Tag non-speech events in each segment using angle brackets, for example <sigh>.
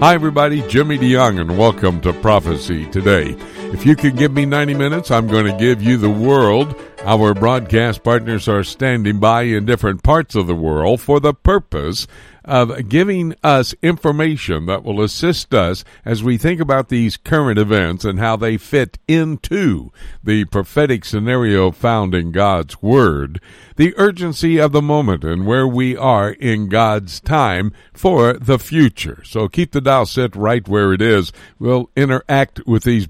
Hi, everybody. Jimmy DeYoung, and welcome to Prophecy Today. If you can give me 90 minutes, I'm going to give you the world. Our broadcast partners are standing by in different parts of the world for the purpose of giving us information that will assist us as we think about these current events and how they fit into the prophetic scenario found in God's Word, the urgency of the moment and where we are in God's time for the future. So keep the dial set right where it is. We'll interact with these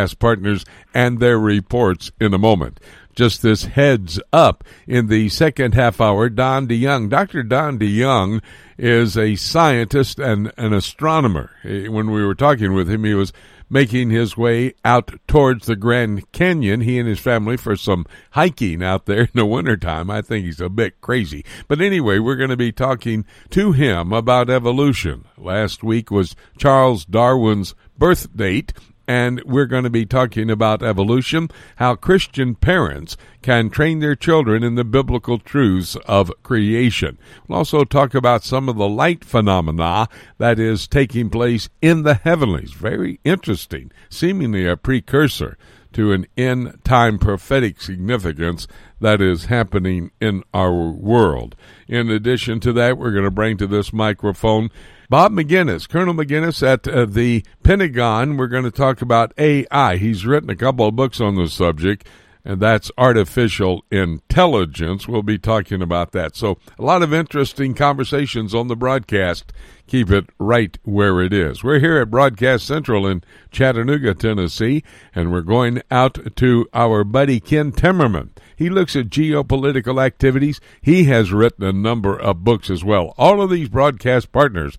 broadcast partners and their reports in a moment just this heads up in the second half hour. Don DeYoung, Dr. Don DeYoung is a scientist and an astronomer. When we were talking with him, he was making his way out towards the Grand Canyon, he and his family, for some hiking out there in the wintertime. I think he's a bit crazy. But anyway, we're going to be talking to him about evolution. Last week was Charles Darwin's birth date, and we're going to be talking about evolution, how Christian parents can train their children in the biblical truths of creation. We'll also talk about some of the light phenomena that is taking place in the heavenlies. Very interesting, seemingly a precursor to an end time prophetic significance that is happening in our world. In addition to that, we're going to bring to this microphone Bob Maginnis, Colonel Maginnis at uh, the Pentagon. We're going to talk about AI. He's written a couple of books on the subject, and that's artificial intelligence. We'll be talking about that. So, a lot of interesting conversations on the broadcast. Keep it right where it is. We're here at Broadcast Central in Chattanooga, Tennessee, and we're going out to our buddy Ken Timmerman. He looks at geopolitical activities. He has written a number of books as well. All of these broadcast partners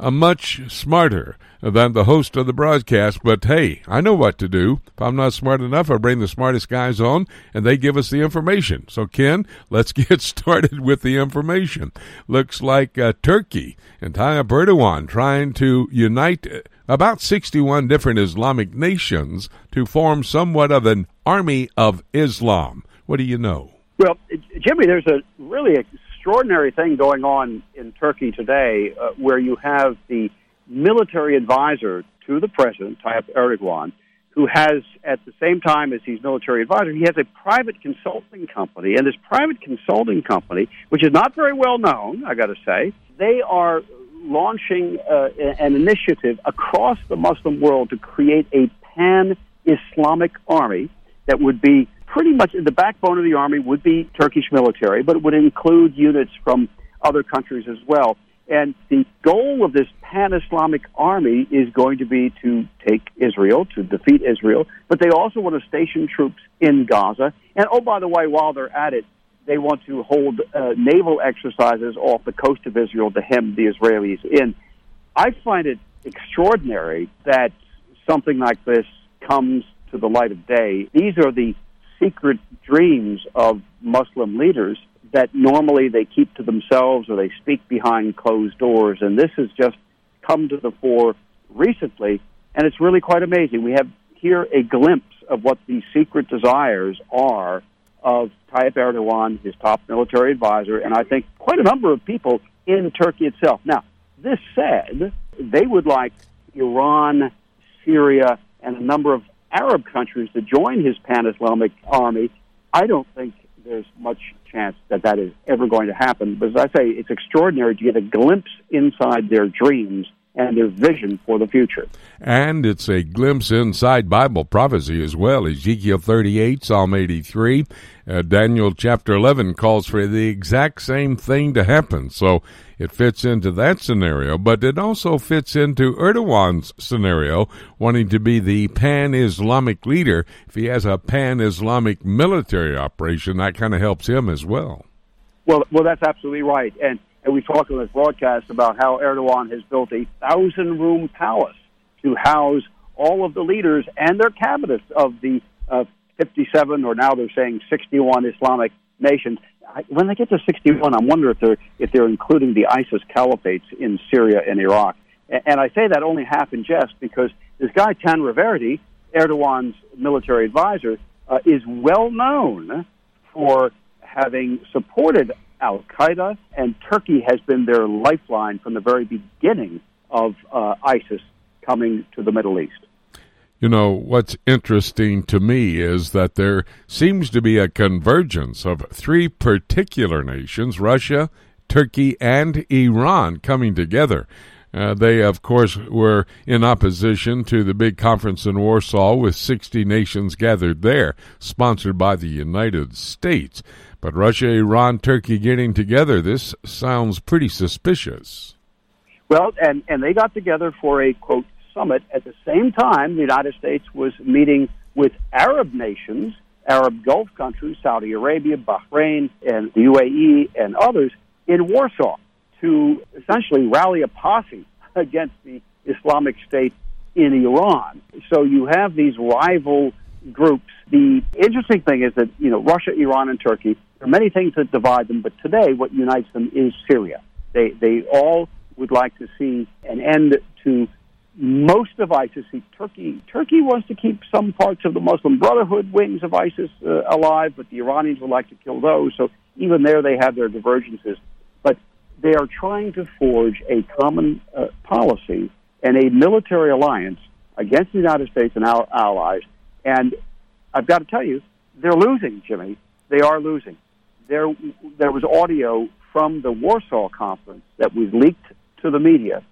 are much smarter than the host of the broadcast, but hey, I know what to do. If I'm not smart enough, I bring the smartest guys on and they give us the information. So, Ken, <laughs> let's get started with the information. Looks like uh, Turkey and Tayyip Erdogan trying to unite about 61 different Islamic nations to form somewhat of an army of Islam. What do you know? Well, Jimmy, there's a really extraordinary thing going on Turkey today uh, where you have the military advisor to the president, Tayyip Erdogan, who has, at the same time as he's military advisor, he has a private consulting company. And this private consulting company, which is not very well known, I got to say, they are launching uh, an initiative across the Muslim world to create a pan Islamic army that would be pretty much the backbone of the army would be Turkish military, but it would include units from other countries as well. And the goal of this pan Islamic army is going to be to take Israel, to defeat Israel, but they also want to station troops in Gaza. And oh, by the way, while they're at it, they want to hold uh, naval exercises off the coast of Israel to hem the Israelis in. I find it extraordinary that something like this comes to the light of day. These are the secret dreams of Muslim leaders that normally they keep to themselves or they speak behind closed doors. And this has just come to the fore recently, and it's really quite amazing. We have here a glimpse of what the secret desires are of Tayyip Erdogan, his top military advisor, and I think quite a number of people in Turkey itself. Now, this said, they would like Iran, Syria, and a number of Arab countries to join his pan Islamic army. I don't think there's much chance that that is ever going to happen. But as I say, it's extraordinary to get a glimpse inside their dreams and their vision for the future. And it's a glimpse inside Bible prophecy as well. Ezekiel 38, Psalm 83, uh, Daniel chapter 11 calls for the exact same thing to happen. So it fits into that scenario, but it also fits into Erdogan's scenario, wanting to be the pan Islamic leader. If he has a pan Islamic military operation, that kind of helps him as well. Well, well, that's absolutely right. And and we talked on this broadcast about how Erdogan has built a thousand room palace to house all of the leaders and their cabinets of the uh, 57, or now they're saying 61 Islamic nations. I, when they get to 61, I wonder if they're if they're including the ISIS caliphates in Syria and Iraq. And, and I say that only half in jest because this guy Tan Tanriverdi, Erdogan's military advisor, uh, is well known for having supported Al Qaeda, and Turkey has been their lifeline from the very beginning of uh, ISIS coming to the Middle East. You know, what's interesting to me is that there seems to be a convergence of three particular nations Russia, Turkey, and Iran coming together. Uh, they, of course, were in opposition to the big conference in Warsaw with 60 nations gathered there, sponsored by the United States. But Russia, Iran, Turkey getting together, this sounds pretty suspicious. Well, and, and they got together for a, quote, summit. At the same time, the United States was meeting with Arab nations, Arab Gulf countries, Saudi Arabia, Bahrain, and the UAE, and others in Warsaw to essentially rally a posse against the Islamic State in Iran. So you have these rival groups. The interesting thing is that, you know, Russia, Iran, and Turkey, there are many things that divide them, but today what unites them is Syria. They, they all would like to see an end to most of ISIS. Turkey, Turkey wants to keep some parts of the Muslim Brotherhood wings of ISIS uh, alive, but the Iranians would like to kill those. So even there, they have their divergences. But they are trying to forge a common uh, policy and a military alliance against the United States and our allies. And I've got to tell you, they're losing, Jimmy. They are losing. There, there was audio from the Warsaw Conference that was leaked to the media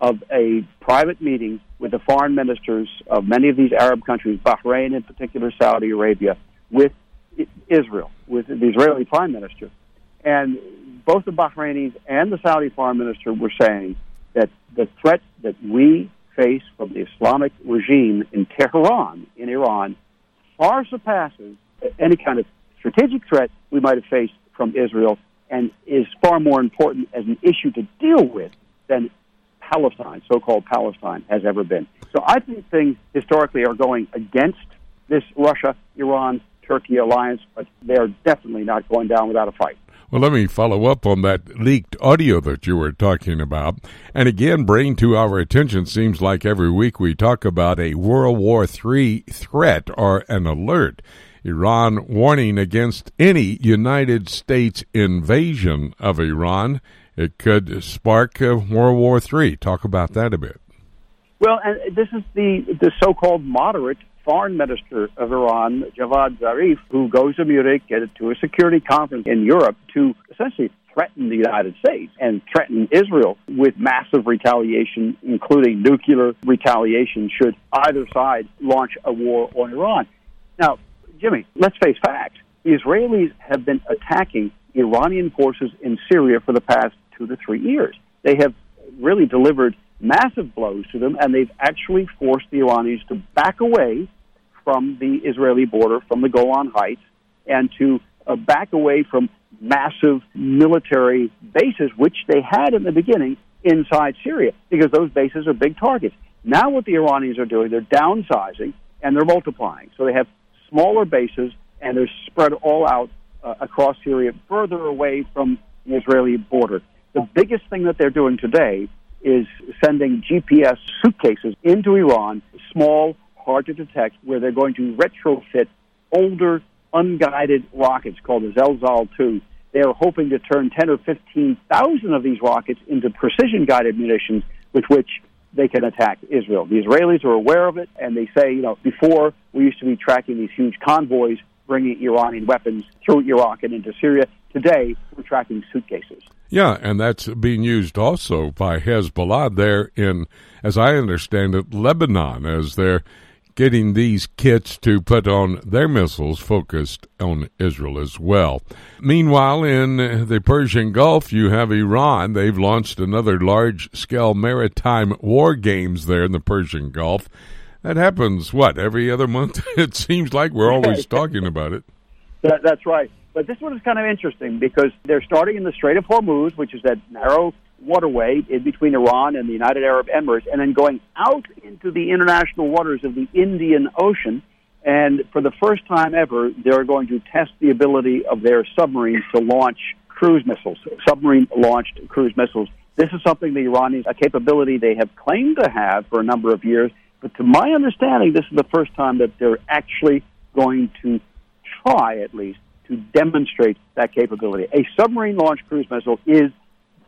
of a private meeting with the foreign ministers of many of these Arab countries, Bahrain in particular, Saudi Arabia, with Israel, with the Israeli prime minister. And both the Bahrainis and the Saudi foreign minister were saying that the threat that we face from the Islamic regime in Tehran, in Iran, far surpasses any kind of strategic threat we might have faced from Israel and is far more important as an issue to deal with than Palestine, so called Palestine, has ever been. So I think things historically are going against this Russia, Iran, Turkey alliance, but they're definitely not going down without a fight. Well, let me follow up on that leaked audio that you were talking about. And again, bring to our attention seems like every week we talk about a World War III threat or an alert. Iran warning against any United States invasion of Iran. It could spark uh, World War III. Talk about that a bit. Well, and this is the the so-called moderate foreign minister of Iran, Javad Zarif, who goes to Munich to a security conference in Europe to essentially threaten the United States and threaten Israel with massive retaliation, including nuclear retaliation, should either side launch a war on Iran. Now, Jimmy, let's face facts. The Israelis have been attacking Iranian forces in Syria for the past two to three years. They have really delivered massive blows to them, and they've actually forced the Iranians to back away from the Israeli border, from the Golan Heights, and to uh, back away from massive military bases, which they had in the beginning inside Syria, because those bases are big targets. Now, what the Iranians are doing, they're downsizing and they're multiplying. So they have smaller bases and they're spread all out uh, across Syria, further away from the Israeli border. The biggest thing that they're doing today is sending GPS suitcases into Iran, small, hard to detect, where they're going to retrofit older, unguided rockets called the Zelzal 2. They are hoping to turn 10 or 15,000 of these rockets into precision guided munitions with which they can attack Israel. The Israelis are aware of it, and they say, you know, before we used to be tracking these huge convoys bringing Iranian weapons through Iraq and into Syria. Today, we're tracking suitcases. Yeah, and that's being used also by Hezbollah there in, as I understand it, Lebanon, as they're getting these kits to put on their missiles focused on Israel as well. Meanwhile, in the Persian Gulf, you have Iran. They've launched another large scale maritime war games there in the Persian Gulf. That happens, what, every other month? <laughs> it seems like we're always talking about it. That, that's right. But this one is kind of interesting because they're starting in the Strait of Hormuz, which is that narrow waterway in between Iran and the United Arab Emirates, and then going out into the international waters of the Indian Ocean. And for the first time ever, they're going to test the ability of their submarines to launch cruise missiles, submarine launched cruise missiles. This is something the Iranians, a capability they have claimed to have for a number of years. But to my understanding, this is the first time that they're actually going to try, at least, to demonstrate that capability. A submarine launched cruise missile is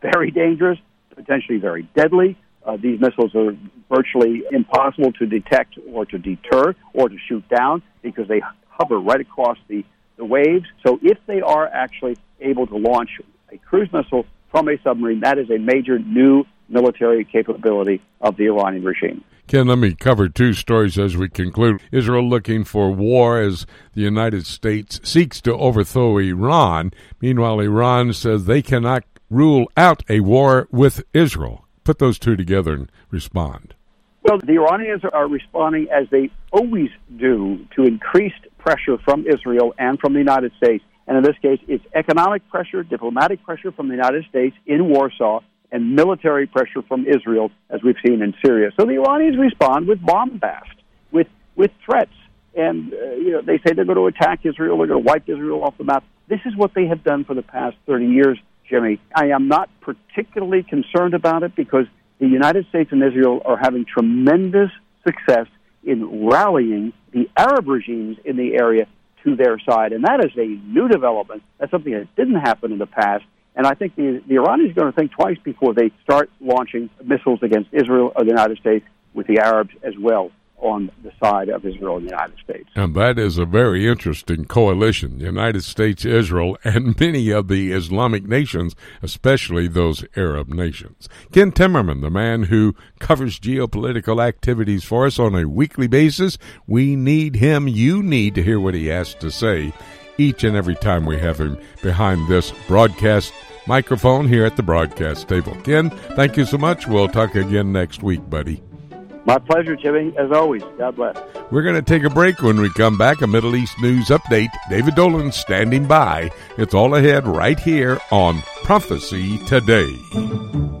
very dangerous, potentially very deadly. Uh, these missiles are virtually impossible to detect or to deter or to shoot down because they hover right across the, the waves. So if they are actually able to launch a cruise missile from a submarine, that is a major new military capability of the Iranian regime. Ken, let me cover two stories as we conclude. Israel looking for war as the United States seeks to overthrow Iran. Meanwhile, Iran says they cannot rule out a war with Israel. Put those two together and respond. Well, the Iranians are responding as they always do to increased pressure from Israel and from the United States. And in this case, it's economic pressure, diplomatic pressure from the United States in Warsaw, and military pressure from Israel, as we've seen in Syria. So the Iranians respond with bombast, with with threats, and uh, you know they say they're going to attack Israel, they're going to wipe Israel off the map. This is what they have done for the past 30 years, Jimmy. I am not particularly concerned about it because the United States and Israel are having tremendous success in rallying the Arab regimes in the area to their side, and that is a new development. That's something that didn't happen in the past. And I think the, the Iranians are going to think twice before they start launching missiles against Israel or the United States with the Arabs as well on the side of Israel and the United States. And that is a very interesting coalition United States, Israel, and <laughs> many of the Islamic nations, especially those Arab nations. Ken Timmerman, the man who covers geopolitical activities for us on a weekly basis, we need him. You need to hear what he has to say each and every time we have him behind this broadcast microphone here at the broadcast table. Ken, thank you so much. We'll talk again next week, buddy. My pleasure, Jimmy, as always. God bless. We're going to take a break when we come back. A Middle East news update. David Dolan standing by. It's all ahead right here on Prophecy Today.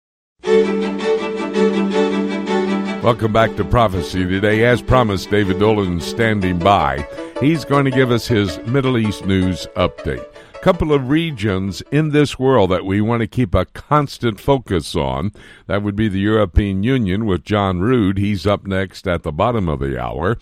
Welcome back to Prophecy today. As promised, David Dolan standing by. He's going to give us his Middle East news update A couple of regions in this world that we want to keep a constant focus on. That would be the European Union with John Rood. He's up next at the bottom of the hour.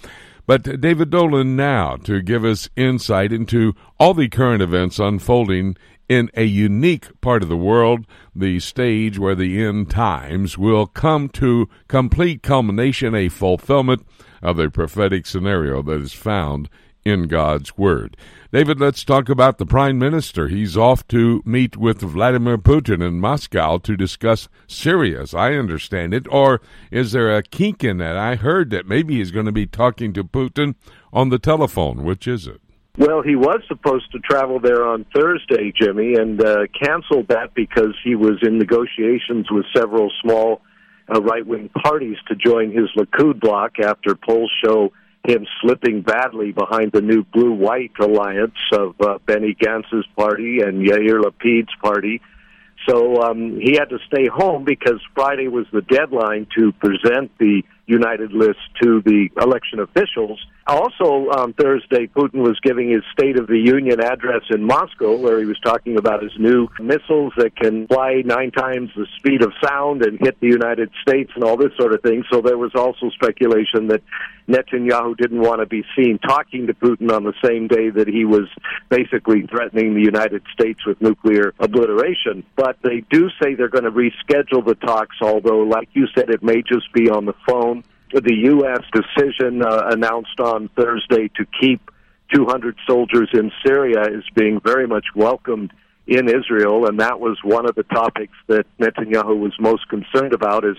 But David Dolan now to give us insight into all the current events unfolding in a unique part of the world, the stage where the end times will come to complete culmination, a fulfillment of the prophetic scenario that is found in God's Word. David, let's talk about the Prime Minister. He's off to meet with Vladimir Putin in Moscow to discuss Syria, as I understand it. Or is there a kink in that? I heard that maybe he's going to be talking to Putin on the telephone. Which is it? Well, he was supposed to travel there on Thursday, Jimmy, and uh, canceled that because he was in negotiations with several small uh, right wing parties to join his Likud bloc after polls show him slipping badly behind the new blue white alliance of uh, Benny Gantz's party and Yair Lapid's party. So um, he had to stay home because Friday was the deadline to present the United List to the election officials. Also, on Thursday, Putin was giving his State of the Union address in Moscow, where he was talking about his new missiles that can fly nine times the speed of sound and hit the United States and all this sort of thing. So there was also speculation that Netanyahu didn't want to be seen talking to Putin on the same day that he was basically threatening the United States with nuclear obliteration. But they do say they're going to reschedule the talks, although, like you said, it may just be on the phone the U.S. decision uh, announced on Thursday to keep 200 soldiers in Syria is being very much welcomed in Israel, and that was one of the topics that Netanyahu was most concerned about is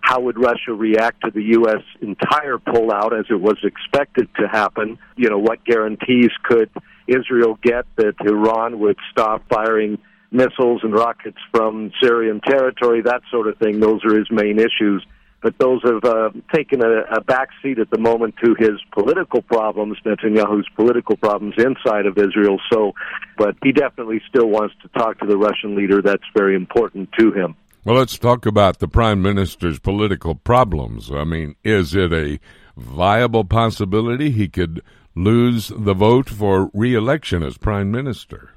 how would Russia react to the U.S. entire pullout as it was expected to happen? You know, what guarantees could Israel get that Iran would stop firing missiles and rockets from Syrian territory, that sort of thing? Those are his main issues but those have uh, taken a, a back seat at the moment to his political problems, Netanyahu's political problems inside of Israel. So, but he definitely still wants to talk to the Russian leader. That's very important to him. Well, let's talk about the prime minister's political problems. I mean, is it a viable possibility he could lose the vote for reelection as prime minister?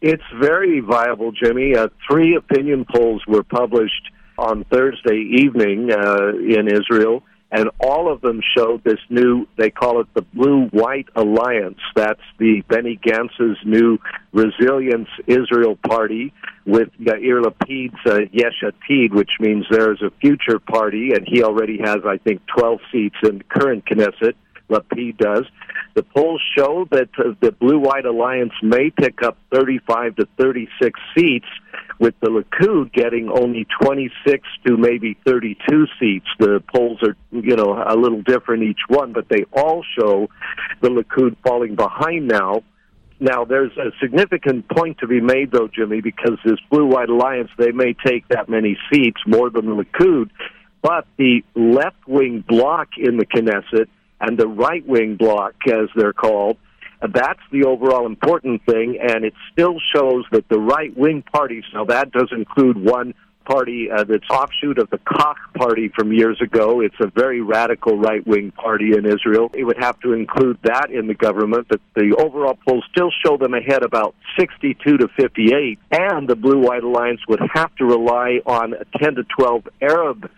It's very viable, Jimmy. Uh, three opinion polls were published on Thursday evening uh, in Israel, and all of them showed this new, they call it the Blue White Alliance. That's the Benny Gantz's new Resilience Israel Party with Yair Lapid's uh, Yesh Atid, which means there is a future party, and he already has, I think, 12 seats in current Knesset. Lapid does. The polls show that uh, the Blue White Alliance may pick up 35 to 36 seats, with the Likud getting only 26 to maybe 32 seats. The polls are, you know, a little different each one, but they all show the Likud falling behind now. Now, there's a significant point to be made, though, Jimmy, because this Blue White Alliance, they may take that many seats, more than the Likud, but the left wing bloc in the Knesset and the right wing bloc, as they're called. That's the overall important thing, and it still shows that the right wing parties, now that does include one party uh, that's offshoot of the Kach party from years ago. It's a very radical right wing party in Israel. It would have to include that in the government, but the overall polls still show them ahead about 62 to 58, and the Blue White Alliance would have to rely on 10 to 12 Arab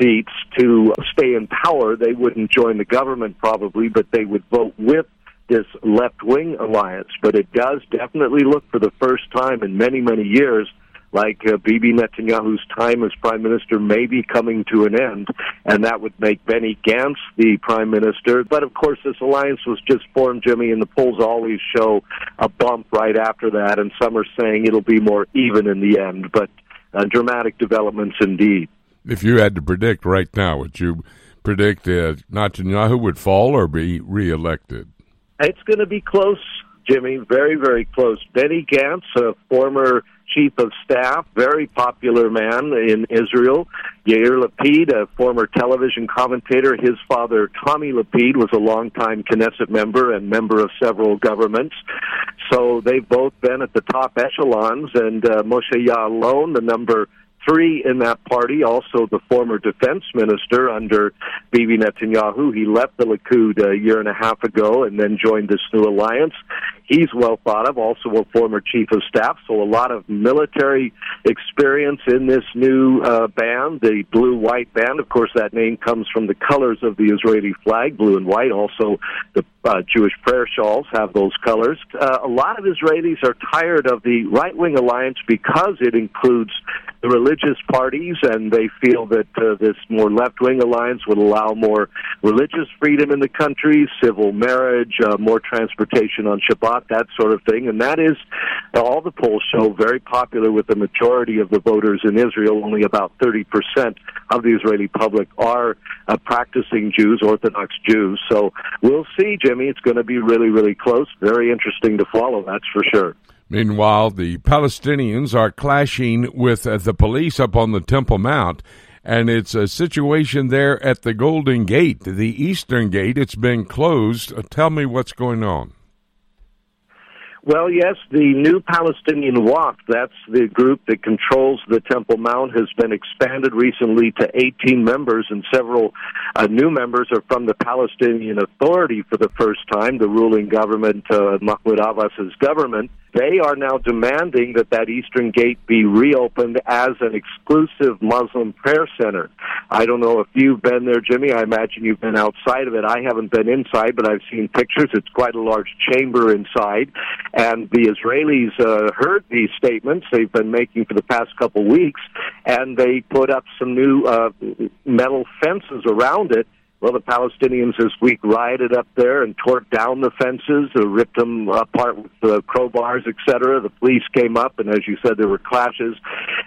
seats to stay in power. They wouldn't join the government probably, but they would vote with this left wing alliance. But it does definitely look for the first time in many, many years like uh, Bibi Netanyahu's time as prime minister may be coming to an end, and that would make Benny Gantz the prime minister. But of course, this alliance was just formed, Jimmy, and the polls always show a bump right after that, and some are saying it'll be more even in the end. But uh, dramatic developments indeed if you had to predict right now, would you predict uh, Netanyahu would fall or be reelected? It's going to be close, Jimmy. Very, very close. Benny Gantz, a former chief of staff, very popular man in Israel. Yair Lapid, a former television commentator. His father, Tommy Lapid, was a longtime Knesset member and member of several governments. So they've both been at the top echelons. And uh, Moshe Ya'alon, the number three in that party, also the former defense minister under Bibi Netanyahu. He left the Likud a year and a half ago and then joined this new alliance. He's well thought of, also a former chief of staff, so a lot of military experience in this new uh, band, the Blue White Band. Of course, that name comes from the colors of the Israeli flag, blue and white. Also, the uh, Jewish prayer shawls have those colors. Uh, a lot of Israelis are tired of the right wing alliance because it includes the religious parties, and they feel that uh, this more left wing alliance would allow more religious freedom in the country, civil marriage, uh, more transportation on Shabbat, that sort of thing. And that is, all the polls show, very popular with the majority of the voters in Israel. Only about 30% of the Israeli public are uh, practicing Jews, Orthodox Jews. So we'll see, Jimmy. It's going to be really, really close. Very interesting to follow, that's for sure. Meanwhile, the Palestinians are clashing with uh, the police up on the Temple Mount. and it's a situation there at the Golden Gate, the Eastern Gate. It's been closed. Uh, tell me what's going on. Well, yes, the new Palestinian Waqf, that's the group that controls the Temple Mount, has been expanded recently to 18 members, and several uh, new members are from the Palestinian Authority for the first time, the ruling government, uh, Mahmoud Abbas's government. They are now demanding that that Eastern Gate be reopened as an exclusive Muslim prayer center. I don't know if you've been there, Jimmy. I imagine you've been outside of it. I haven't been inside, but I've seen pictures. It's quite a large chamber inside. And the Israelis uh, heard these statements they've been making for the past couple weeks, and they put up some new uh, metal fences around it well, the Palestinians this week rioted up there and tore down the fences, uh, ripped them apart with uh, crowbars, etc. The police came up, and as you said, there were clashes.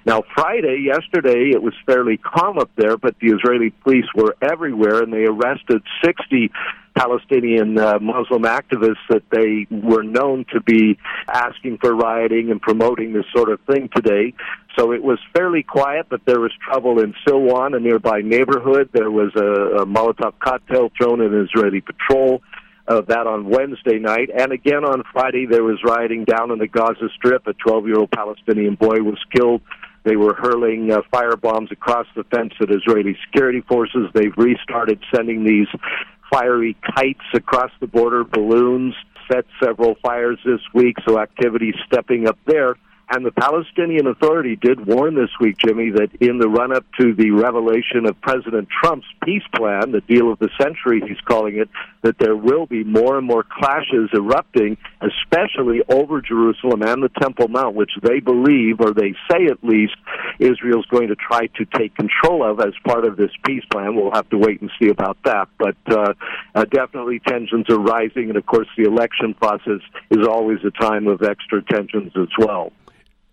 Now, Friday, yesterday, it was fairly calm up there, but the Israeli police were everywhere, and they arrested 60 Palestinian uh, Muslim activists that they were known to be asking for rioting and promoting this sort of thing today. So it was fairly quiet, but there was trouble in Silwan, a nearby neighborhood. There was a, a Molotov cocktail thrown in an Israeli patrol. Uh, that on Wednesday night. And again on Friday, there was rioting down in the Gaza Strip. A 12 year old Palestinian boy was killed. They were hurling uh, fire bombs across the fence at Israeli security forces. They've restarted sending these fiery kites across the border, balloons, set several fires this week, so activity stepping up there. And the Palestinian Authority did warn this week, Jimmy, that in the run up to the revelation of President Trump's peace plan, the deal of the century, he's calling it, that there will be more and more clashes erupting, especially over Jerusalem and the Temple Mount, which they believe, or they say at least, Israel's going to try to take control of as part of this peace plan. We'll have to wait and see about that. But uh, uh, definitely tensions are rising, and of course, the election process is always a time of extra tensions as well.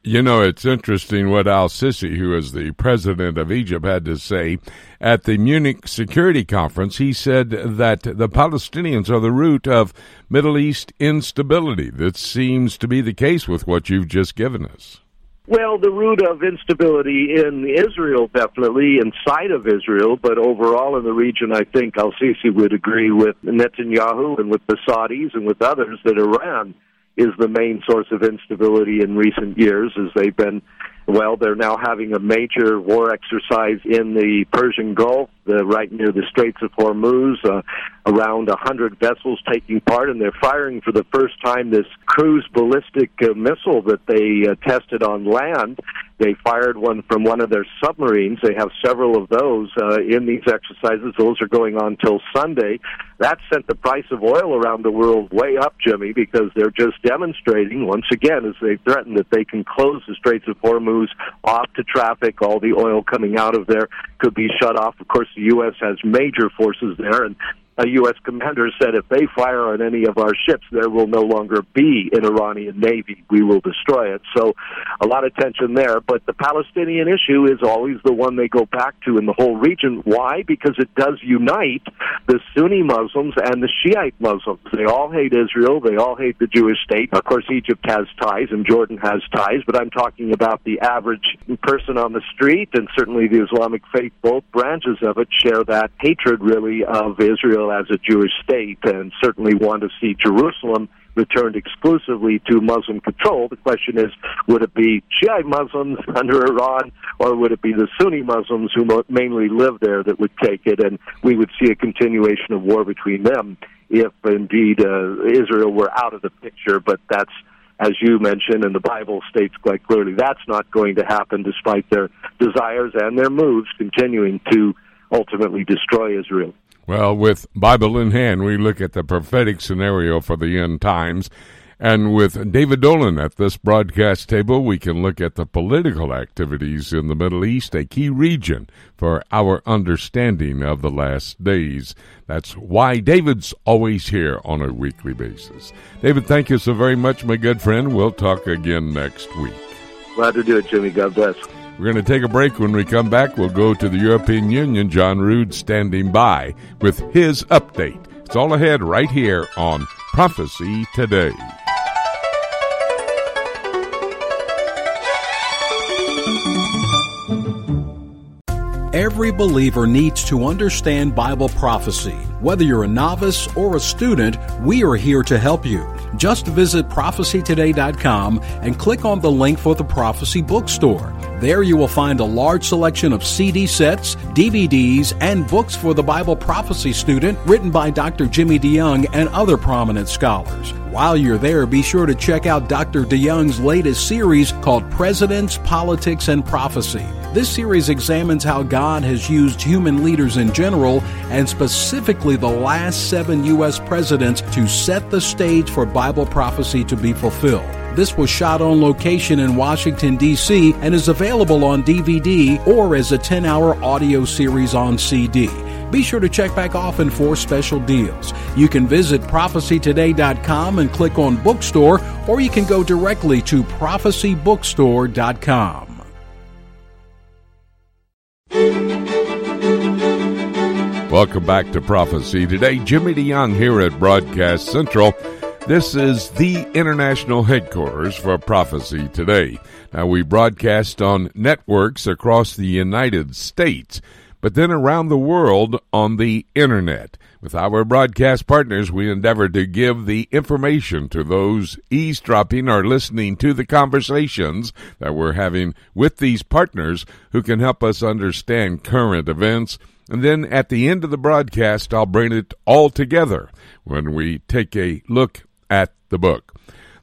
You know, it's interesting what Al Sisi, who is the president of Egypt, had to say at the Munich Security Conference. He said that the Palestinians are the root of Middle East instability. That seems to be the case with what you've just given us. Well, the root of instability in Israel, definitely inside of Israel, but overall in the region, I think Al Sisi would agree with Netanyahu and with the Saudis and with others that Iran is the main source of instability in recent years as they've been well they're now having a major war exercise in the Persian Gulf the, right near the Straits of Hormuz uh, around a hundred vessels taking part and they're firing for the first time this cruise ballistic uh, missile that they uh, tested on land they fired one from one of their submarines. They have several of those uh, in these exercises. Those are going on till Sunday. That sent the price of oil around the world way up, Jimmy, because they're just demonstrating once again as they threaten that they can close the Straits of Hormuz off to traffic. All the oil coming out of there could be shut off. Of course, the U.S. has major forces there, and a U.S. commander said if they fire on any of our ships, there will no longer be an Iranian navy. We will destroy it. So a lot of tension there. But the Palestinian issue is always the one they go back to in the whole region. Why? Because it does unite the Sunni Muslims and the Shiite Muslims. They all hate Israel. They all hate the Jewish state. Of course, Egypt has ties and Jordan has ties, but I'm talking about the average person on the street and certainly the Islamic faith. Both branches of it share that hatred, really, of Israel Israel as a Jewish state and certainly want to see Jerusalem returned exclusively to Muslim control. The question is, would it be Shiite Muslims <laughs> under Iran, or would it be the Sunni Muslims who mainly live there that would take it, and we would see a continuation of war between them if indeed uh, Israel were out of the picture? But that's as you mentioned, and the Bible states quite clearly, that's not going to happen despite their desires and their moves continuing to ultimately destroy Israel. Well, with Bible in hand, we look at the prophetic scenario for the end times. And with David Dolan at this broadcast table, we can look at the political activities in the Middle East, a key region for our understanding of the last days. That's why David's always here on a weekly basis. David, thank you so very much, my good friend. We'll talk again next week. Glad to do it, Jimmy. God bless. We're going to take a break. When we come back, we'll go to the European Union. John Rood standing by with his update. It's all ahead right here on Prophecy Today. Every believer needs to understand Bible prophecy. Whether you're a novice or a student, we are here to help you. Just visit prophecytoday.com and click on the link for the Prophecy Bookstore. There you will find a large selection of CD sets, DVDs, and books for the Bible prophecy student written by Dr. Jimmy DeYoung and other prominent scholars. While you're there, be sure to check out Dr. DeYoung's latest series called Presidents, Politics, and Prophecy. This series examines how God has used human leaders in general and specifically the last seven U.S. presidents to set the stage for Bible prophecy to be fulfilled. This was shot on location in Washington, D.C., and is available on DVD or as a 10 hour audio series on CD. Be sure to check back often for special deals. You can visit prophecytoday.com and click on bookstore, or you can go directly to prophecybookstore.com. Welcome back to Prophecy Today. Jimmy DeYoung here at Broadcast Central. This is the international headquarters for Prophecy Today. Now, we broadcast on networks across the United States but then around the world on the internet. With our broadcast partners, we endeavor to give the information to those eavesdropping or listening to the conversations that we're having with these partners who can help us understand current events. And then at the end of the broadcast, I'll bring it all together when we take a look at the book.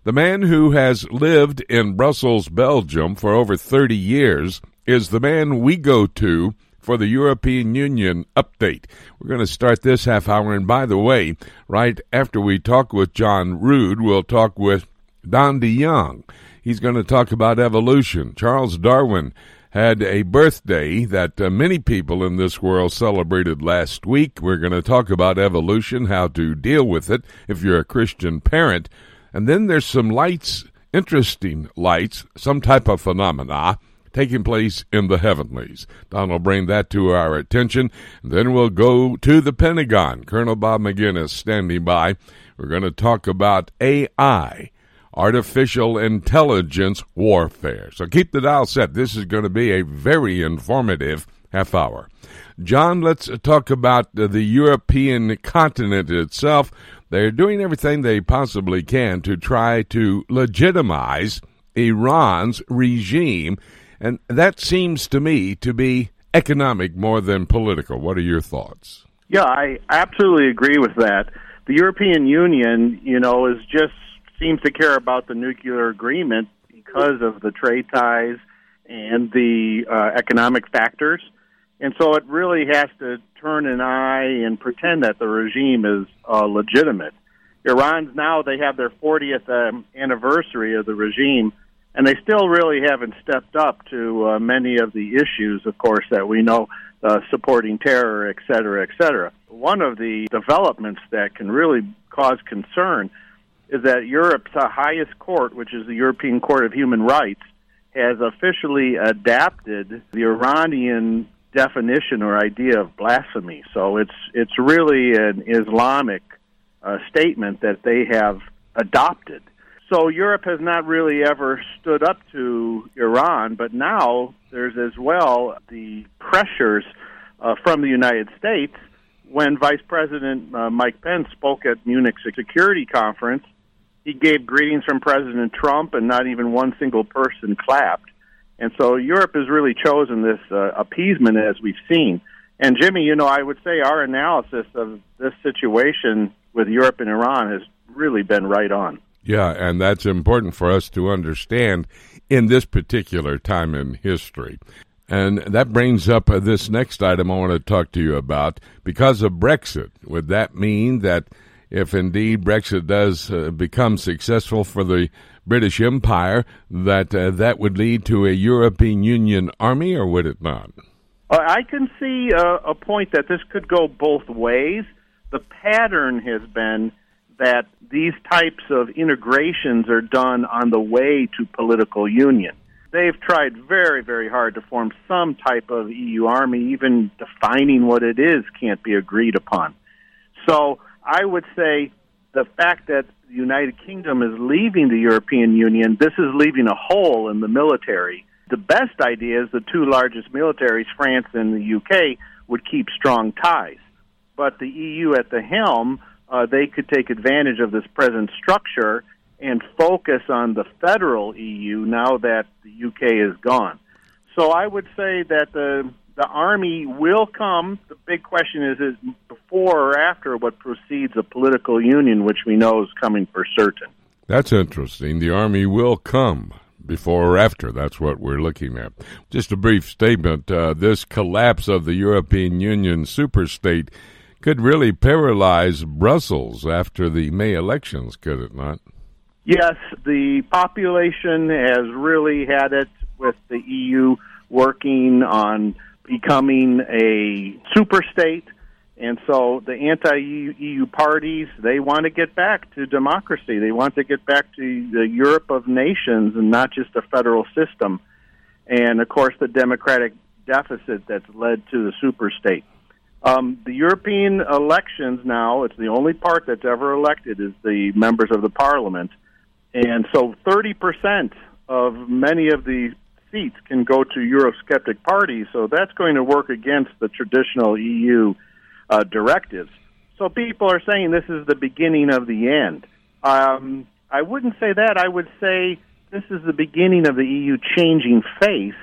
The man who has lived in Brussels, Belgium for over 30 years is the man we go to for the European Union update. We're going to start this half hour. And by the way, right after we talk with John Rood, we'll talk with Don DeYoung. He's going to talk about evolution. Charles Darwin had a birthday that uh, many people in this world celebrated last week. We're going to talk about evolution, how to deal with it if you're a Christian parent. And then there's some lights, interesting lights, some type of phenomena taking place in the heavenlies. Don will bring that to our attention. Then we'll go to the Pentagon. Colonel Bob Maginnis standing by. We're going to talk about AI, artificial intelligence warfare. So keep the dial set. This is going to be a very informative half hour. John, let's talk about the European continent itself. They're doing everything they possibly can to try to legitimize Iran's regime and that seems to me to be economic more than political. What are your thoughts? Yeah, I absolutely agree with that. The European Union, you know, is just seems to care about the nuclear agreement because of the trade ties and the uh, economic factors. And so it really has to turn an eye and pretend that the regime is uh, legitimate. Iran's now, they have their 40th um, anniversary of the regime and they still really haven't stepped up to uh, many of the issues, of course, that we know, uh, supporting terror, et cetera, et cetera. One of the developments that can really cause concern is that Europe's highest court, which is the European Court of Human Rights, has officially adapted the Iranian definition or idea of blasphemy. So it's it's really an Islamic uh, statement that they have adopted so Europe has not really ever stood up to Iran, but now there's as well the pressures uh, from the United States. When Vice President uh, Mike Pence spoke at Munich Security Conference, he gave greetings from President Trump, and not even one single person clapped. And so Europe has really chosen this uh, appeasement as we've seen. And Jimmy, you know, I would say our analysis of this situation with Europe and Iran has really been right on. Yeah, and that's important for us to understand in this particular time in history. And that brings up uh, this next item I want to talk to you about. Because of Brexit, would that mean that if indeed Brexit does uh, become successful for the British Empire, that uh, that would lead to a European Union army, or would it not? I can see uh, a point that this could go both ways. The pattern has been that these types of integrations are done on the way to political union. They've tried very, very hard to form some type of EU army. Even defining what it is can't be agreed upon. So I would say the fact that the United Kingdom is leaving the European Union, this is leaving a hole in the military the best idea is the two largest militaries, France and the UK, would keep strong ties. But the EU at the helm, uh, they could take advantage of this present structure and focus on the federal EU now that the UK is gone. So I would say that the the army will come. The big question is is before or after what precedes a political union, which we know is coming for certain. That's interesting. The army will come before or after. That's what we're looking at. Just a brief statement. Uh, this collapse of the European Union superstate could really paralyze Brussels after the May elections, could it not? Yes, the population has really had it with the EU working on becoming a superstate. And so the anti-EU parties, they want to get back to democracy. They want to get back to the Europe of nations and not just a federal system. And of course, the democratic deficit that's led to the superstate. Um, the European elections now, it's the only part that's ever elected is the members of the parliament. And so 30% of many of the seats can go to Eurosceptic parties, so that's going to work against the traditional EU uh, directives. So people are saying this is the beginning of the end. Um, I wouldn't say that. I would say this is the beginning of the EU changing face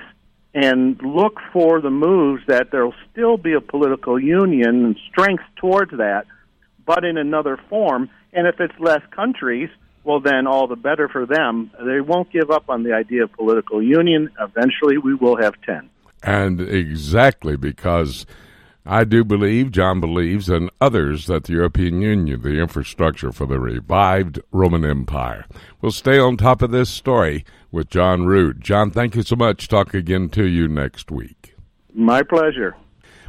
and look for the moves that there'll still be a political union and strength towards that, but in another form. And if it's less countries, well, then all the better for them. They won't give up on the idea of political union. Eventually, we will have 10. And exactly because I do believe, John believes, and others that the European Union, the infrastructure for the revived Roman Empire. We'll stay on top of this story with John Rood. John, thank you so much. Talk again to you next week. My pleasure.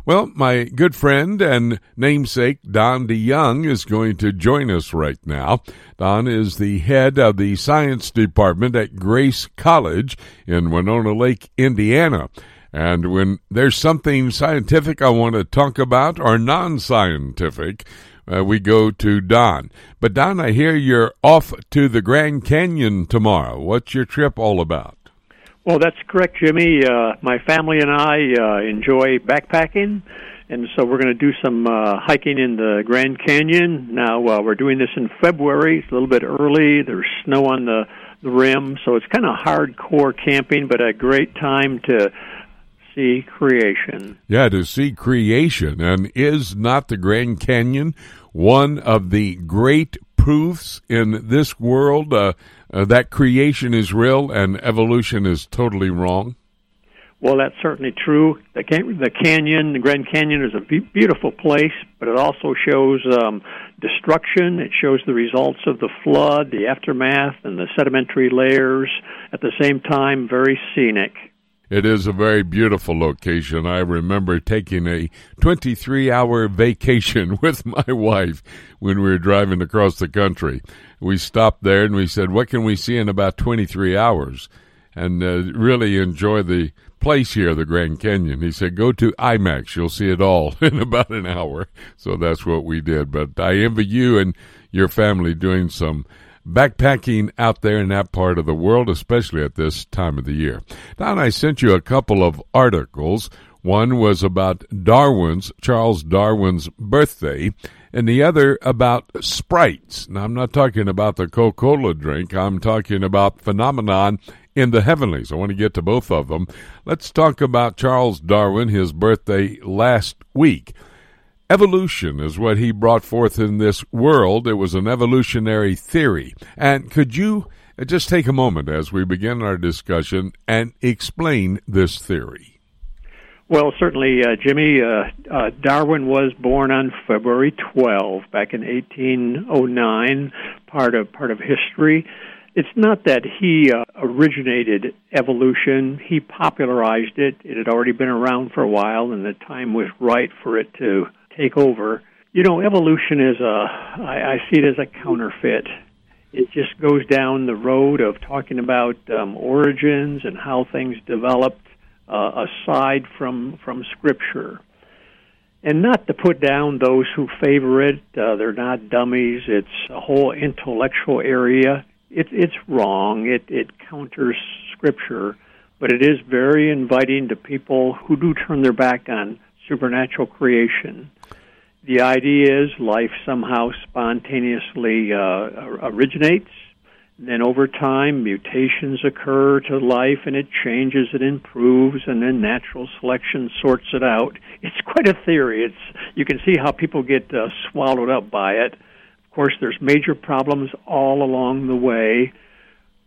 Well, my good friend and namesake Don DeYoung is going to join us right now. Don is the head of the science department at Grace College in Winona Lake, Indiana. And when there's something scientific I want to talk about or non scientific, uh, we go to Don. But Don, I hear you're off to the Grand Canyon tomorrow. What's your trip all about? Well, that's correct, Jimmy. Uh, my family and I uh, enjoy backpacking, and so we're going to do some uh, hiking in the Grand Canyon. Now, uh, we're doing this in February. It's a little bit early. There's snow on the, the rim, so it's kind of hardcore camping, but a great time to see creation. Yeah, to see creation. And is not the Grand Canyon one of the great proofs in this world? Uh, uh, that creation is real and evolution is totally wrong? Well, that's certainly true. The, can- the canyon, the Grand Canyon, is a be- beautiful place, but it also shows um, destruction. It shows the results of the flood, the aftermath, and the sedimentary layers. At the same time, very scenic. It is a very beautiful location. I remember taking a 23 hour vacation <laughs> with my wife when we were driving across the country. We stopped there and we said, What can we see in about 23 hours? And uh, really enjoy the place here, the Grand Canyon. He said, Go to IMAX. You'll see it all <laughs> in about an hour. So that's what we did. But I envy you and your family doing some backpacking out there in that part of the world, especially at this time of the year. Don, I sent you a couple of articles. One was about Darwin's, Charles Darwin's birthday, and the other about sprites. Now, I'm not talking about the Coca Cola drink, I'm talking about phenomenon in the heavenlies. I want to get to both of them. Let's talk about Charles Darwin, his birthday last week. Evolution is what he brought forth in this world. It was an evolutionary theory. And could you just take a moment as we begin our discussion and explain this theory? Well, certainly, uh, Jimmy. Uh, uh, Darwin was born on February 12 back in 1809. Part of part of history. It's not that he uh, originated evolution; he popularized it. It had already been around for a while, and the time was right for it to take over. You know, evolution is a, I, I see it as a counterfeit. It just goes down the road of talking about um, origins and how things developed uh, aside from, from Scripture. And not to put down those who favor it, uh, they're not dummies. It's a whole intellectual area. It, it's wrong. It, it counters Scripture. but it is very inviting to people who do turn their back on supernatural creation. The idea is life somehow spontaneously uh, originates then over time, mutations occur to life and it changes, it improves, and then natural selection sorts it out. It's quite a theory. It's, you can see how people get uh, swallowed up by it. Of course, there's major problems all along the way.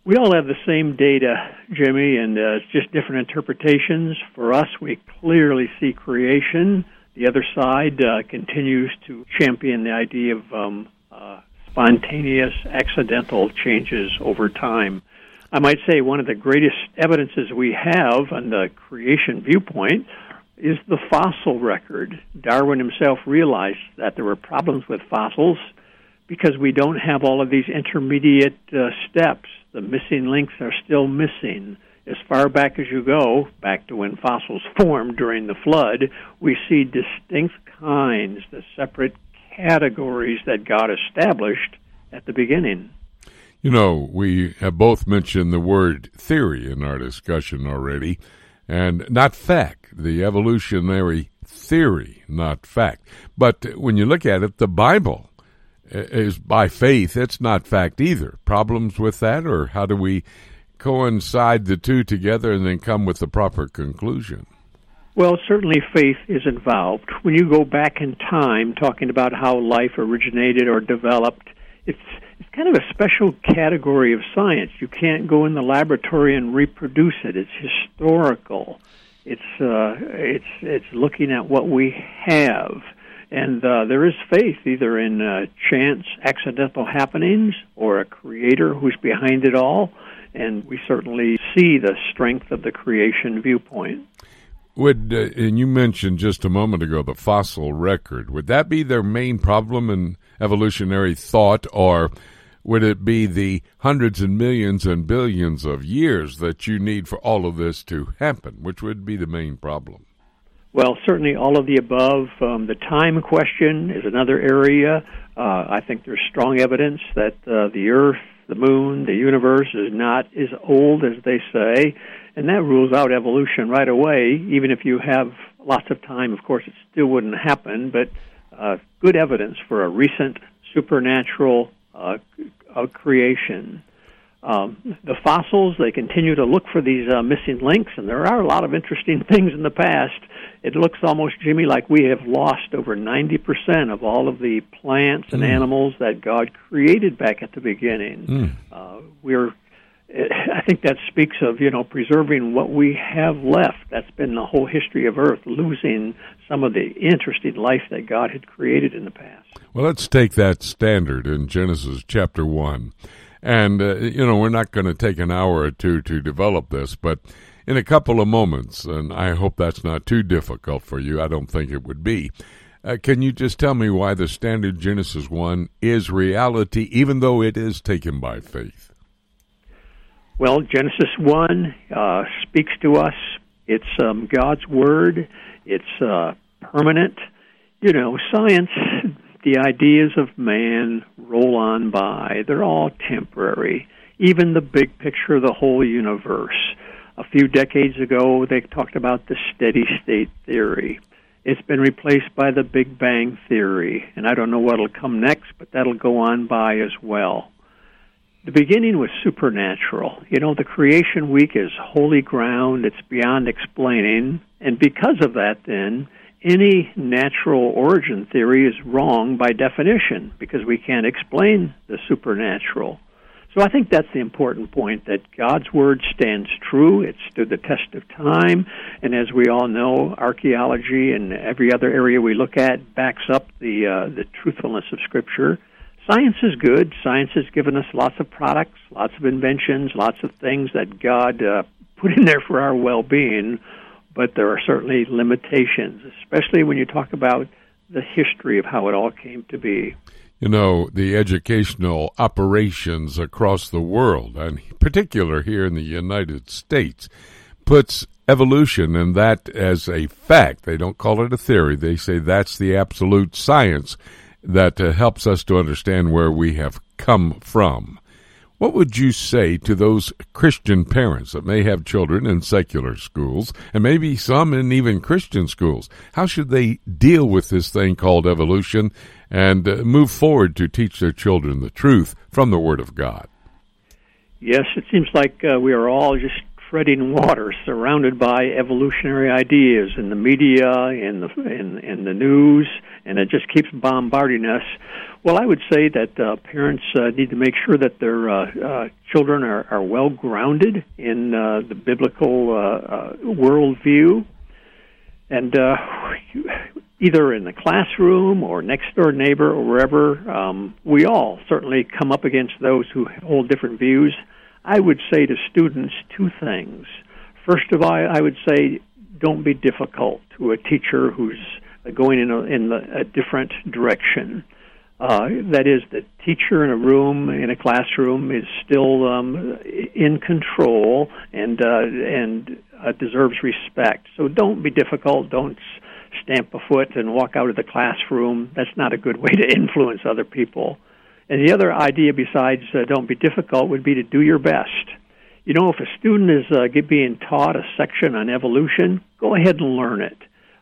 We all have the same data, Jimmy, and uh, it's just different interpretations. For us, we clearly see creation. The other side uh, continues to champion the idea of um, uh, spontaneous, accidental changes over time. I might say one of the greatest evidences we have on the creation viewpoint is the fossil record. Darwin himself realized that there were problems with fossils because we don't have all of these intermediate uh, steps. The missing links are still missing. As far back as you go, back to when fossils formed during the flood, we see distinct kinds, the separate categories that God established at the beginning. You know, we have both mentioned the word theory in our discussion already, and not fact, the evolutionary theory, not fact. But when you look at it, the Bible eh, is by faith, it's not fact either. Problems with that, or how do we coincide the two together and then come with the proper conclusion? Well, certainly faith is involved. When you go back in time, talking about how life originated or developed, it's it's kind of a special category of science. You can't go in the laboratory and reproduce it. It's historical. It's uh, it's it's looking at what we have, and uh, there is faith either in uh, chance, accidental happenings, or a creator who's behind it all. And we certainly see the strength of the creation viewpoint. Would uh, and you mentioned just a moment ago the fossil record. Would that be their main problem in evolutionary thought, or would it be the hundreds and millions and billions of years that you need for all of this to happen? Which would be the main problem? Well, certainly all of the above. Um, the time question is another area. Uh, I think there's strong evidence that uh, the Earth, the Moon, the universe is not as old as they say and that rules out evolution right away. Even if you have lots of time, of course, it still wouldn't happen. But uh, good evidence for a recent supernatural uh, uh, creation. Um, the fossils they continue to look for these uh, missing links, and there are a lot of interesting <laughs> things in the past. It looks almost, Jimmy, like we have lost over ninety percent of all of the plants and mm. animals that God created back at the beginning. Mm. Uh, we're I think that speaks of you know preserving what we have left. That's been the whole history of Earth, losing some of the interesting life that God had created in the past. Well, let's take that standard in Genesis chapter one, and uh, you know we're not going to take an hour or two to develop this, but in a couple of moments, and I hope that's not too difficult for you. I don't think it would be. Uh, can you just tell me why the standard Genesis 1 is reality, even though it is taken by faith? Well, Genesis 1 uh, speaks to us. It's um, God's Word, it's uh, permanent. You know, science, <laughs> the ideas of man roll on by, they're all temporary. Even the big picture of the whole universe. A few decades ago, they talked about the steady state theory. It's been replaced by the Big Bang theory, and I don't know what'll come next, but that'll go on by as well the beginning was supernatural. You know, the creation week is holy ground, it's beyond explaining, and because of that, then, any natural origin theory is wrong by definition because we can't explain the supernatural. So I think that's the important point that God's word stands true. It stood the test of time, and as we all know, archaeology and every other area we look at backs up the uh, the truthfulness of Scripture science is good. Science has given us lots of products, lots of inventions, lots of things that God uh, put in there for our well being, but there are certainly limitations, especially when you talk about the history of how it all came to be. You know, the educational operations across the world, and particular here in the United States, puts evolution and that as a fact. They don't call it a theory. They say that's the absolute science that uh, helps us to understand where we have come from. What would you say to those Christian parents that may have children in secular schools and maybe some in even Christian schools? How should they deal with this thing called evolution and uh, move forward to teach their children the truth from the Word of God? Yes, it seems like uh, we are all just treading water, surrounded by evolutionary ideas in the media, in the in, in the news, and it just keeps bombarding us. Well, I would say that uh, parents uh, need to make sure that their uh, uh, children are, are well grounded in uh, the biblical uh, worldview, and either in the classroom or next door neighbor or wherever, um, we all certainly come up against those who hold different views. I would say to students two things. First of all, I would say don't be difficult to a teacher who's going in a, in a different direction. Uh, that is, the teacher in a room in a classroom is still um, in control and uh, and uh, deserves respect. So don't be difficult. Don't stamp a foot and walk out of the classroom. That's not a good way to influence other people. And the other idea besides uh, don't be difficult would be to do your best. You know, if a student is uh, being taught a section on evolution, go ahead and learn it.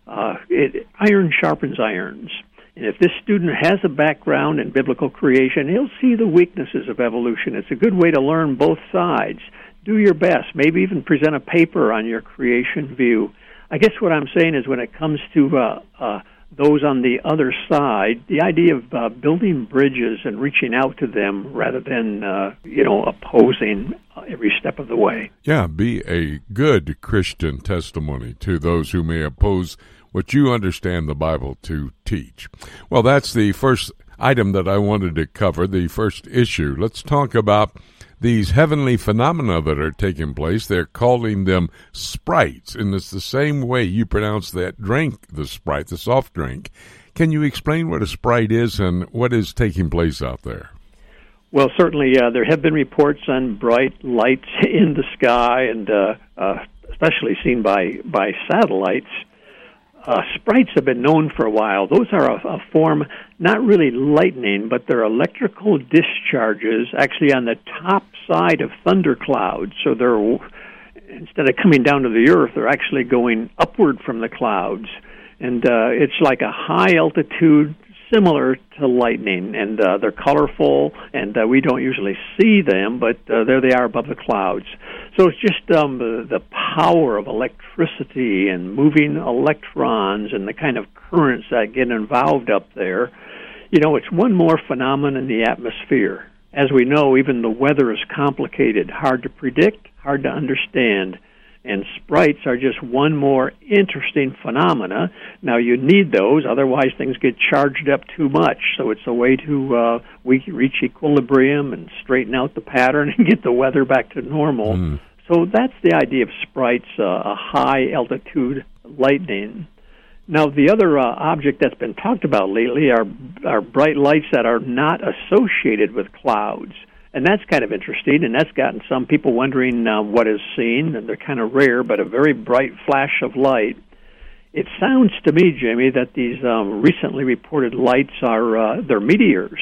Uh, it iron sharpens irons. And if this student has a background in biblical creation, he'll see the weaknesses of evolution. It's a good way to learn both sides. Do your best. Maybe even present a paper on your creation view. I guess what I'm saying is when it comes to uh, uh, those on the other side, the idea of uh, building bridges and reaching out to them rather than, uh, you know, opposing every step of the way. Yeah, be a good Christian testimony to those who may oppose what you understand the Bible to teach. Well, that's the first item that I wanted to cover, the first issue. Let's talk about these heavenly phenomena that are taking place. They're calling them sprites, and it's the same way you pronounce that drink, the sprite, the soft drink. Can you explain what a sprite is and what is taking place out there? Well, certainly, uh, there have been reports on bright lights <laughs> in the sky, and uh, uh, especially seen by by satellites uh, sprites have been known for a while. Those are a, a form, not really lightning, but they're electrical discharges actually on the top side of thunderclouds. So they're instead of coming down to the earth, they're actually going upward from the clouds, and uh, it's like a high altitude similar to lightning, and uh, they're colorful, and uh, we don't usually see them, but uh, there they are above the clouds. So it's just um, the, the power of electricity and moving electrons and the kind of currents that get involved up there. You know, it's one more phenomenon in the atmosphere. As we know, even the weather is complicated, hard to predict, hard to understand and sprites are just one more interesting phenomena. Now you need those, otherwise things get charged up too much. So it's a way to uh, we reach equilibrium and straighten out the pattern <laughs> and get the weather back to normal. Mm. So that's the idea of sprites, uh, a high altitude lightning. Now, the other uh, object that's been talked about lately are, are bright lights that are not associated with clouds and that's kind of interesting, and that's gotten some people wondering uh, what is seen, and they're kind of rare, but a very bright flash of light. It sounds to me, Jimmy, that these um, recently reported lights are uh, they're meteors.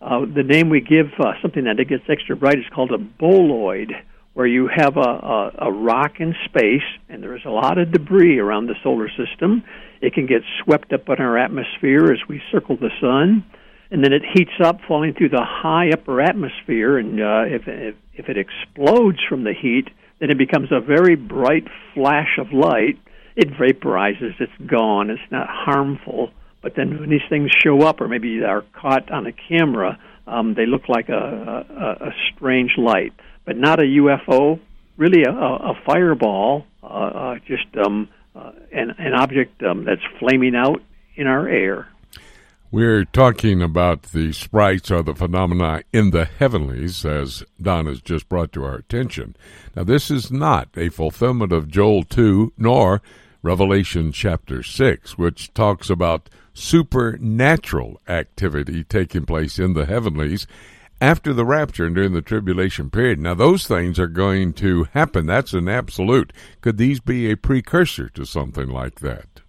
Uh, the name we give uh, something that gets extra bright is called a bolide, where you have a, a, a rock in space, and there is a lot of debris around the solar system. It can get swept up in our atmosphere as we circle the sun and then it heats up, falling through the high upper atmosphere. And uh, if, if if it explodes from the heat, then it becomes a very bright flash of light. It vaporizes; it's gone. It's not harmful. But then when these things show up, or maybe they are caught on a camera, um, they look like a, a, a strange light, but not a UFO. Really, a, a fireball, uh, uh, just um, uh, an, an object um, that's flaming out in our air. We're talking about the sprites or the phenomena in the heavenlies, as Don has just brought to our attention. Now, this is not a fulfillment of Joel 2 nor Revelation chapter 6, which talks about supernatural activity taking place in the heavenlies after the rapture and during the tribulation period. Now, those things are going to happen. That's an absolute. Could these be a precursor to something like that?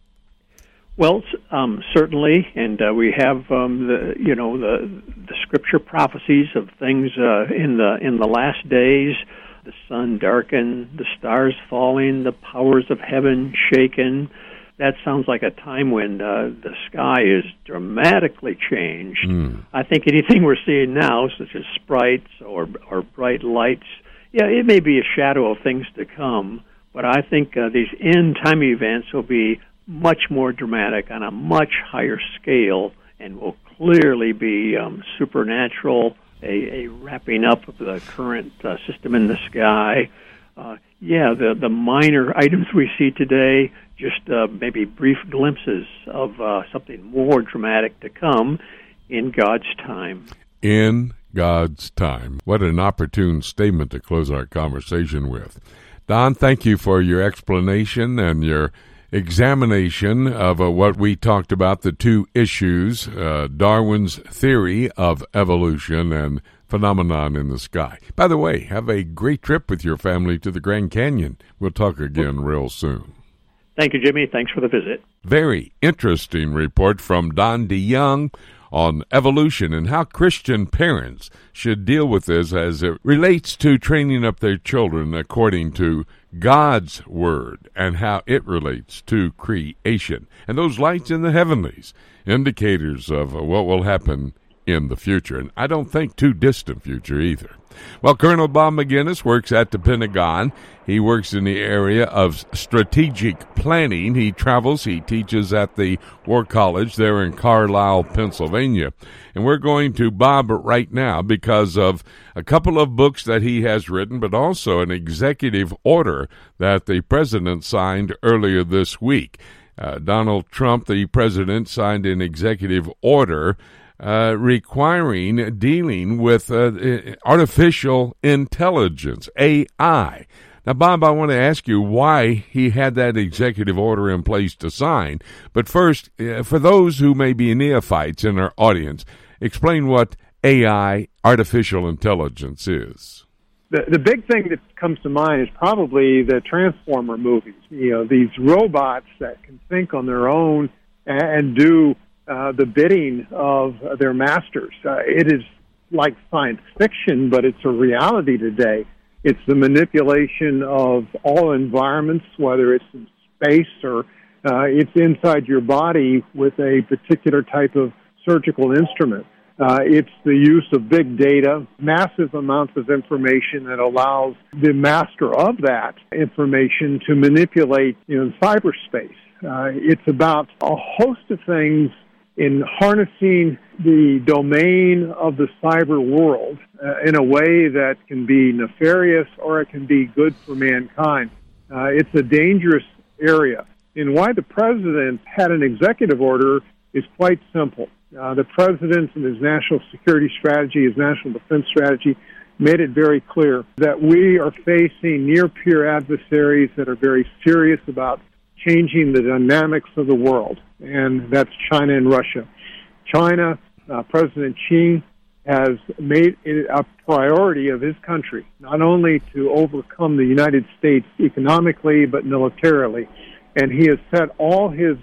Well, um, certainly, and uh, we have um, the you know the the scripture prophecies of things uh, in the in the last days, the sun darkened, the stars falling, the powers of heaven shaken. That sounds like a time when uh, the sky is dramatically changed. Mm. I think anything we're seeing now, such as sprites or or bright lights, yeah, it may be a shadow of things to come. But I think uh, these end time events will be much more dramatic on a much higher scale and will clearly be um, supernatural, a, a, wrapping up of the current uh, system in the sky. Uh, yeah, the the minor <laughs> items we see today, just uh, maybe brief glimpses of uh, something more dramatic to come in God's time. In God's time. What an opportune statement to close our conversation with. Don, thank you for your explanation and your examination of uh, what we talked about the two issues uh, Darwin's theory of evolution and phenomenon in the sky. By the way, have a great trip with your family to the Grand Canyon. We'll talk again real soon. Thank you, Jimmy. Thanks for the visit. Very interesting report from Don DeYoung on evolution and how Christian parents should deal with this as it relates to training up their children according to God's Word and how it relates to creation. And those lights in the heavenlies, indicators of uh, what will happen in the future. And I don't think too distant future either. Well, Colonel Bob Maginnis works at the Pentagon. He works in the area of strategic planning. He travels, he teaches at the War College there in Carlisle, Pennsylvania. And we're going to Bob right now because of a couple of books that he has written, but also an executive order that the president signed earlier this week. Uh, Donald Trump, the president, signed an executive order uh, requiring dealing with uh, artificial intelligence, AI. Now, Bob, I want to ask you why he had that executive order in place to sign. But first, uh, for those who may be neophytes in our audience, explain what AI, artificial intelligence, is. The, the big thing that comes to mind is probably the Transformer movies. You know, these robots that can think on their own and do uh, the bidding of their masters. Uh, it is like science fiction, but it's a reality today. It's the manipulation of all environments, whether it's in space or uh, it's inside your body with a particular type of surgical instrument. Uh, it's the use of big data, massive amounts of information that allows the master of that information to manipulate you know, cyberspace. Uh, it's about a host of things in harnessing the domain of the cyber world uh, in a way that can be nefarious or it can be good for mankind. Uh, it's a dangerous area. And why the president had an executive order is quite simple. Uh, the president and his national security strategy, his national defense strategy, made it very clear that we are facing near peer adversaries that are very serious about changing the dynamics of the world, and that's China and Russia. China, uh, President Xi has made it a priority of his country not only to overcome the United States economically but militarily, and he has set all his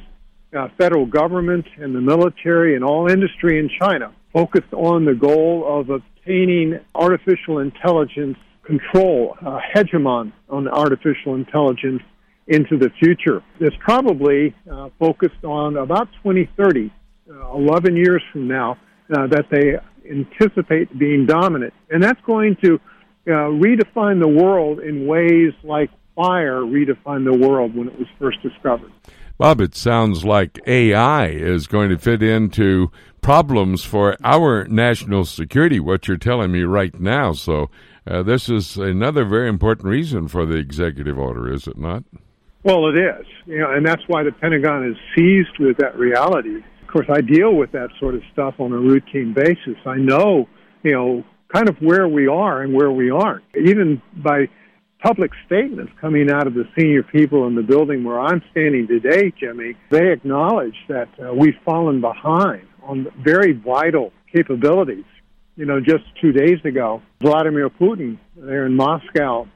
uh, federal government and the military and all industry in China focused on the goal of obtaining artificial intelligence control, uh, hegemon on artificial intelligence into the future. It's probably uh, focused on about 2030, uh, 11 years from now, uh, that they anticipate being dominant. And that's going to uh, redefine the world in ways like fire redefined the world when it was first discovered. Bob, it sounds like AI is going to fit into problems for our national security, what you're telling me right now. So, uh, this is another very important reason for the executive order, is it not? Well, it is, you know, and that's why the Pentagon is seized with that reality. Of course, I deal with that sort of stuff on a routine basis. I know, you know, kind of where we are and where we aren't. Even by public statements coming out of the senior people in the building where I'm standing today, Jimmy, they acknowledge that uh, we've fallen behind on very vital capabilities. You know, just two days ago, Vladimir Putin there in Moscow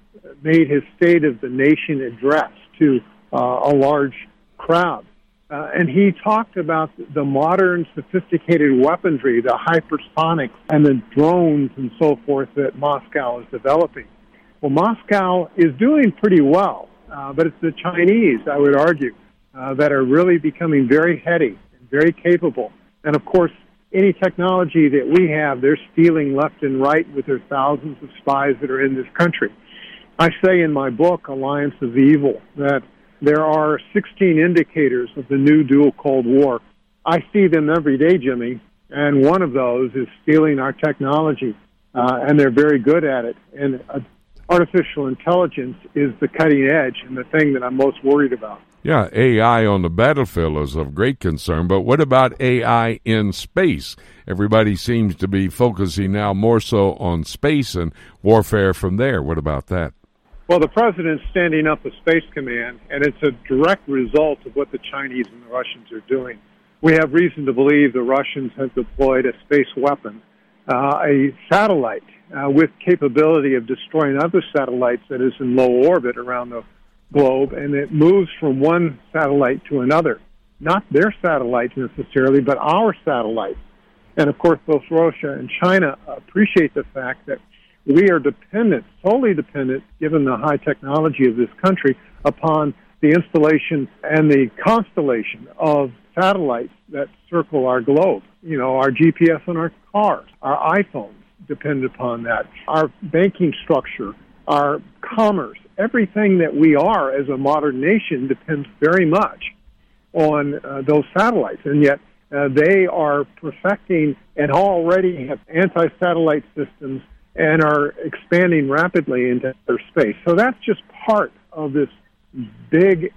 made his State of the Nation address to uh, a large crowd. Uh, and he talked about the modern sophisticated weaponry, the hypersonics, and the drones and so forth that Moscow is developing. Well, Moscow is doing pretty well, uh, but it's the Chinese, I would argue, uh, that are really becoming very heady and very capable. And of course, any technology that we have, they're stealing left and right with their thousands of spies that are in this country. I say in my book, Alliance of Evil, that there are 16 indicators of the new dual Cold War. I see them every day, Jimmy, and one of those is stealing our technology, uh, and they're very good at it. And uh, artificial intelligence is the cutting edge and the thing that I'm most worried about. Yeah, AI on the battlefield is of great concern, but what about AI in space? Everybody seems to be focusing now more so on space and warfare from there. What about that? Well, the president's standing up a space command, and it's a direct result of what the Chinese and the Russians are doing. We have reason to believe the Russians have deployed a space weapon, uh, a satellite uh, with capability of destroying other satellites that is in low orbit around the globe, and it moves from one satellite to another. Not their satellites necessarily, but our satellites. And of course, both Russia and China appreciate the fact that we are dependent, solely dependent, given the high technology of this country, upon the installation and the constellation of satellites that circle our globe. You know, our GPS on our cars, our iPhones depend upon that. Our banking structure, our commerce, everything that we are as a modern nation depends very much on uh, those satellites. And yet, uh, they are perfecting and already have anti satellite systems and are expanding rapidly into their space. So that's just part of this big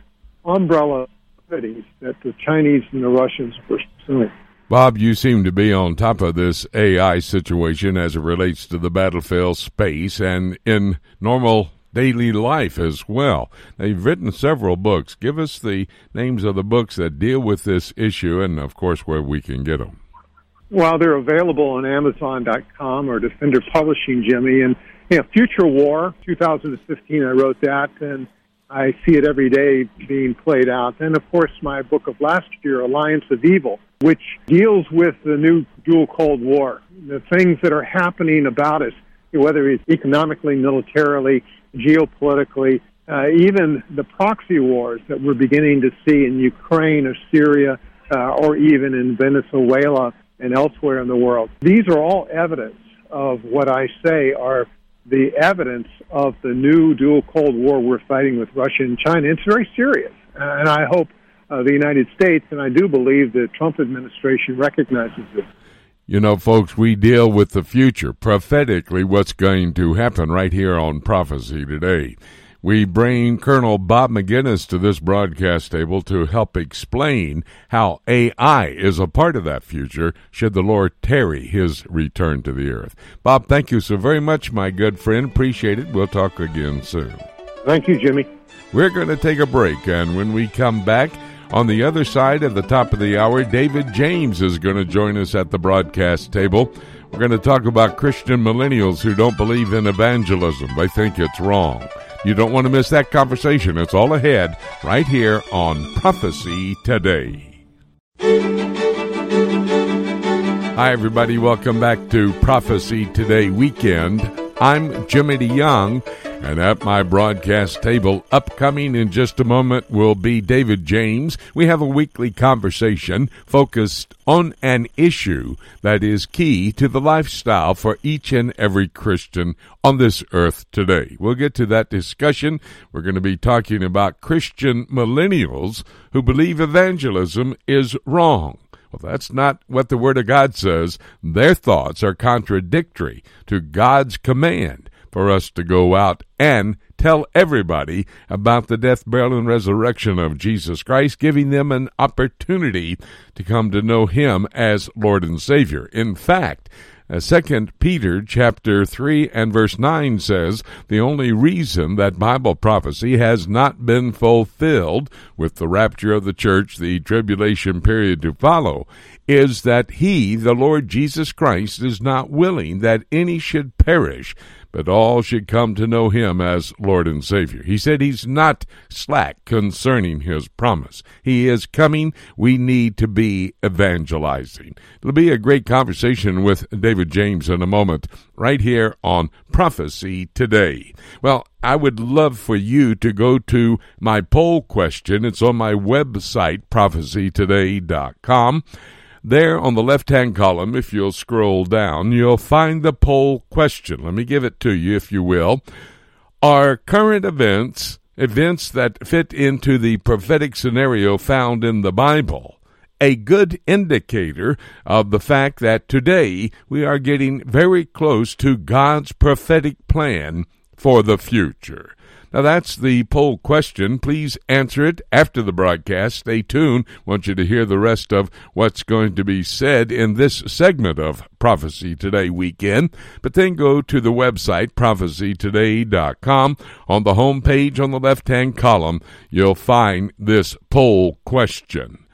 umbrella that the Chinese and the Russians are pursuing. Bob, you seem to be on top of this AI situation as it relates to the battlefield space and in normal daily life as well. Now, you've written several books. Give us the names of the books that deal with this issue and, of course, where we can get them. Well, they're available on Amazon.com or Defender Publishing, Jimmy. And you know, Future War, 2015, I wrote that, and I see it every day being played out. And of course, my book of last year, Alliance of Evil, which deals with the new dual Cold War, the things that are happening about us, whether it's economically, militarily, geopolitically, uh, even the proxy wars that we're beginning to see in Ukraine or Syria uh, or even in Venezuela and elsewhere in the world. These are all evidence of what I say are the evidence of the new dual Cold War we're fighting with Russia and China. It's very serious, and I hope uh, the United States, and I do believe the Trump administration recognizes this. You know, folks, we deal with the future, prophetically, what's going to happen right here on Prophecy Today. We bring Colonel Bob Maginnis to this broadcast table to help explain how AI is a part of that future should the Lord tarry his return to the earth. Bob, thank you so very much, my good friend. Appreciate it. We'll talk again soon. Thank you, Jimmy. We're going to take a break, and when we come back, on the other side at the top of the hour, David James is going to join us at the broadcast table. We're going to talk about Christian millennials who don't believe in evangelism. They think it's wrong. You don't want to miss that conversation. It's all ahead right here on Prophecy Today. Hi, everybody. Welcome back to Prophecy Today Weekend. I'm Jimmy DeYoung, and at my broadcast table, upcoming in just a moment, will be David James. We have a weekly conversation focused on an issue that is key to the lifestyle for each and every Christian on this earth today. We'll get to that discussion. We're going to be talking about Christian millennials who believe evangelism is wrong. Well, that's not what the Word of God says. Their thoughts are contradictory to God's command for us to go out and tell everybody about the death, burial, and resurrection of Jesus Christ, giving them an opportunity to come to know Him as Lord and Savior. In fact, uh, Second Peter chapter three and verse nine says the only reason that Bible prophecy has not been fulfilled with the rapture of the church, the tribulation period to follow, is that He, the Lord Jesus Christ, is not willing that any should perish, but all should come to know him as Lord and Savior. He said he's not slack concerning his promise. He is coming. We need to be evangelizing. It'll be a great conversation with David James in a moment, right here on Prophecy Today. Well, I would love for you to go to my poll question. It's on my website, prophecytoday.com. There on the left hand column, if you'll scroll down, you'll find the poll question. Let me give it to you, if you will. Are current events events that fit into the prophetic scenario found in the Bible? A good indicator of the fact that today we are getting very close to God's prophetic plan for the future. Now, that's the poll question. Please answer it after the broadcast. Stay tuned. Want you to hear the rest of what's going to be said in this segment of Prophecy Today weekend. But then go to the website, prophecytoday.com. On the home page on the left hand column, you'll find this poll question.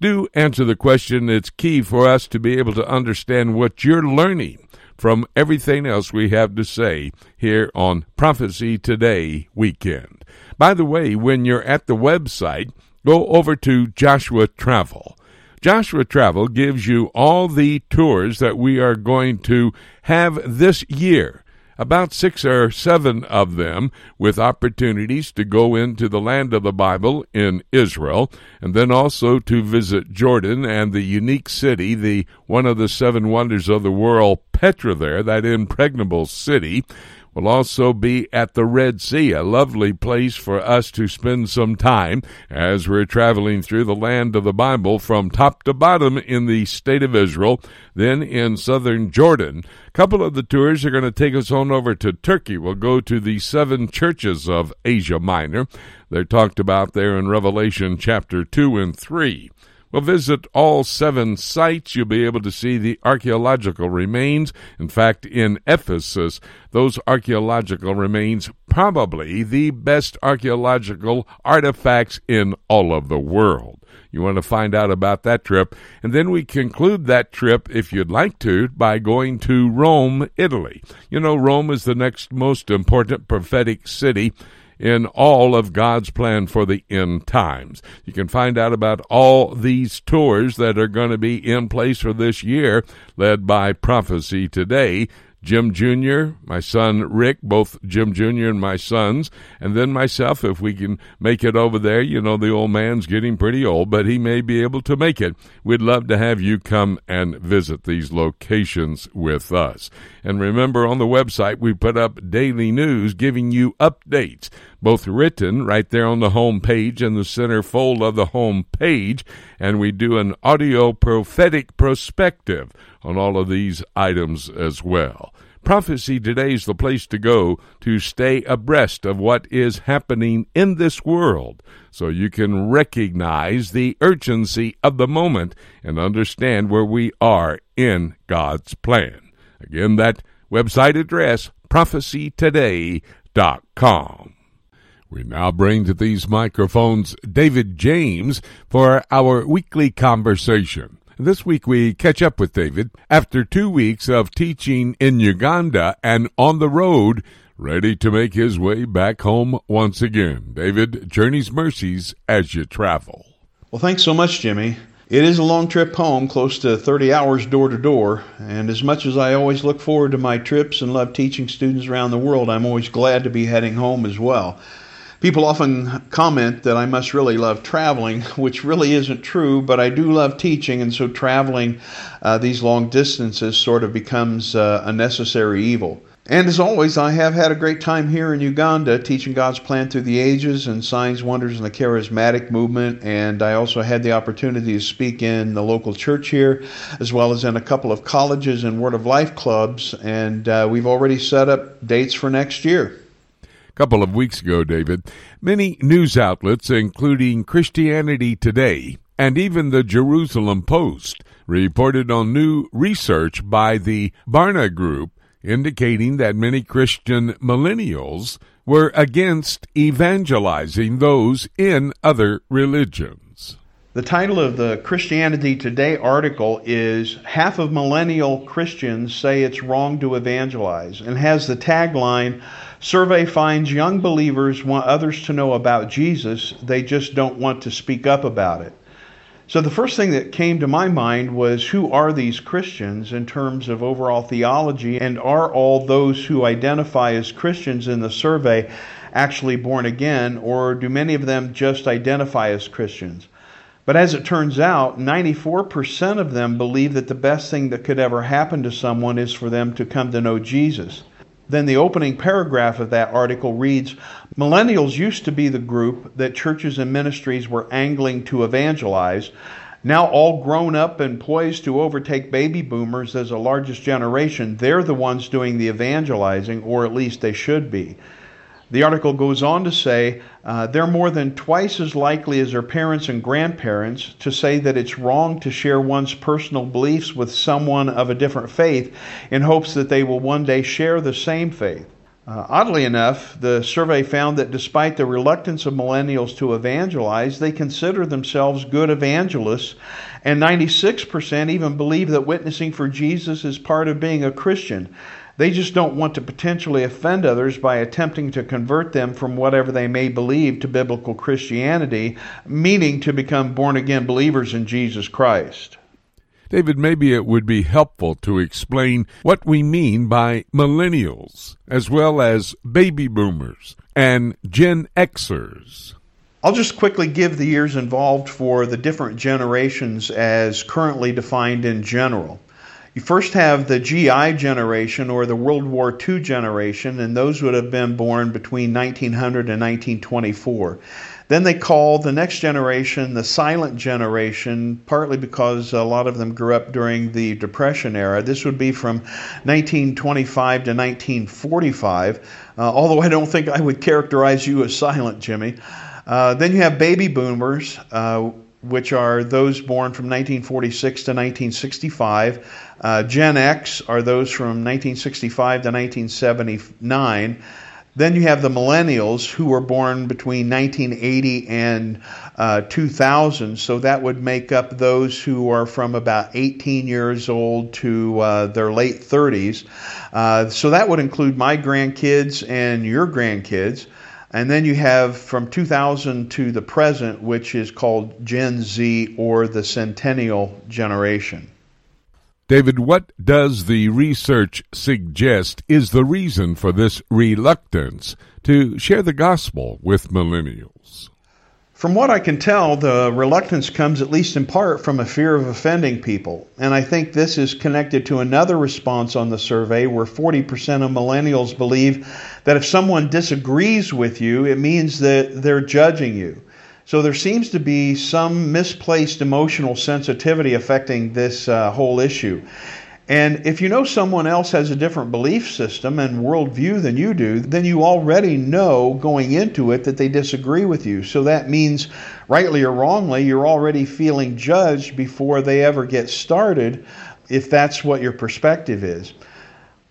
Do answer the question. It's key for us to be able to understand what you're learning from everything else we have to say here on Prophecy Today weekend. By the way, when you're at the website, go over to Joshua Travel. Joshua Travel gives you all the tours that we are going to have this year about six or seven of them with opportunities to go into the land of the Bible in Israel, and then also to visit Jordan and the unique city, the one of the seven wonders of the world, Petra there, that impregnable city will also be at the Red Sea, a lovely place for us to spend some time as we're traveling through the land of the Bible from top to bottom in the state of Israel, then in southern Jordan. A couple of the tours are going to take us on over to Turkey. We'll go to the seven churches of Asia Minor. They're talked about there in Revelation chapter 2 and 3. Well, visit all seven sites. You'll be able to see the archaeological remains. In fact, in Ephesus, those archaeological remains probably the best archaeological artifacts in all of the world. You want to find out about that trip. And then we conclude that trip, if you'd like to, by going to Rome, Italy. You know, Rome is the next most important prophetic city in all of God's plan for the end times. You can find out about all these tours that are going to be in place for this year, led by Prophecy Today. Jim Jr., my son Rick, both Jim Jr. and my sons, and then myself, if we can make it over there. You know, the old man's getting pretty old, but he may be able to make it. We'd love to have you come and visit these locations with us. And remember, on the website, we put up daily news giving you updates, both written right there on the home page in the center fold of the home page, and we do an audio prophetic perspective on all of these items as well. Prophecy today is the place to go to stay abreast of what is happening in this world so you can recognize the urgency of the moment and understand where we are in God's plan. Again, that website address, prophecytoday.com. We now bring to these microphones David James for our weekly conversation. This week we catch up with David after two weeks of teaching in Uganda and on the road, ready to make his way back home once again. David, journey's mercies as you travel. Well, thanks so much, Jimmy. It is a long trip home, close to 30 hours door to door, and as much as I always look forward to my trips and love teaching students around the world, I'm always glad to be heading home as well. People often comment that I must really love traveling, <laughs> which really isn't true, but I do love teaching, and so traveling uh, these long distances sort of becomes uh, a necessary evil. And as always, I have had a great time here in Uganda teaching God's plan through the ages and signs, wonders, and the charismatic movement. And I also had the opportunity to speak in the local church here, as well as in a couple of colleges and Word of Life clubs. And uh, we've already set up dates for next year couple of weeks ago, David, many news outlets, including Christianity Today and even the Jerusalem Post, reported on new research by the Barna Group indicating that many Christian millennials were against evangelizing those in other religions. The title of the Christianity Today article is Half of Millennial Christians Say It's Wrong to Evangelize and has the tagline Survey finds young believers want others to know about Jesus, they just don't want to speak up about it. So the first thing that came to my mind was who are these Christians in terms of overall theology, and are all those who identify as Christians in the survey actually born again, or do many of them just identify as Christians? But as it turns out, 94% of them believe that the best thing that could ever happen to someone is for them to come to know Jesus. Then the opening paragraph of that article reads Millennials used to be the group that churches and ministries were angling to evangelize. Now, all grown up and poised to overtake baby boomers as the largest generation, they're the ones doing the evangelizing, or at least they should be. The article goes on to say uh, they're more than twice as likely as their parents and grandparents to say that it's wrong to share one's personal beliefs with someone of a different faith in hopes that they will one day share the same faith. Uh, oddly enough, the survey found that despite the reluctance of millennials to evangelize, they consider themselves good evangelists, and 96% even believe that witnessing for Jesus is part of being a Christian. They just don't want to potentially offend others by attempting to convert them from whatever they may believe to biblical Christianity, meaning to become born again believers in Jesus Christ. David, maybe it would be helpful to explain what we mean by millennials, as well as baby boomers and Gen Xers. I'll just quickly give the years involved for the different generations as currently defined in general. You first have the GI generation or the World War II generation, and those would have been born between 1900 and 1924. Then they call the next generation the silent generation, partly because a lot of them grew up during the Depression era. This would be from 1925 to 1945, uh, although I don't think I would characterize you as silent, Jimmy. Uh, then you have baby boomers, uh, which are those born from 1946 to 1965. Uh, Gen X are those from 1965 to 1979. Then you have the millennials who were born between 1980 and uh, 2000. So that would make up those who are from about 18 years old to uh, their late 30s. Uh, so that would include my grandkids and your grandkids. And then you have from 2000 to the present, which is called Gen Z or the Centennial generation. David, what does the research suggest is the reason for this reluctance to share the gospel with millennials? From what I can tell, the reluctance comes at least in part from a fear of offending people. And I think this is connected to another response on the survey where 40% of millennials believe that if someone disagrees with you, it means that they're judging you. So there seems to be some misplaced emotional sensitivity affecting this uh, whole issue. And if you know someone else has a different belief system and worldview than you do, then you already know going into it that they disagree with you. So that means, rightly or wrongly, you're already feeling judged before they ever get started, if that's what your perspective is.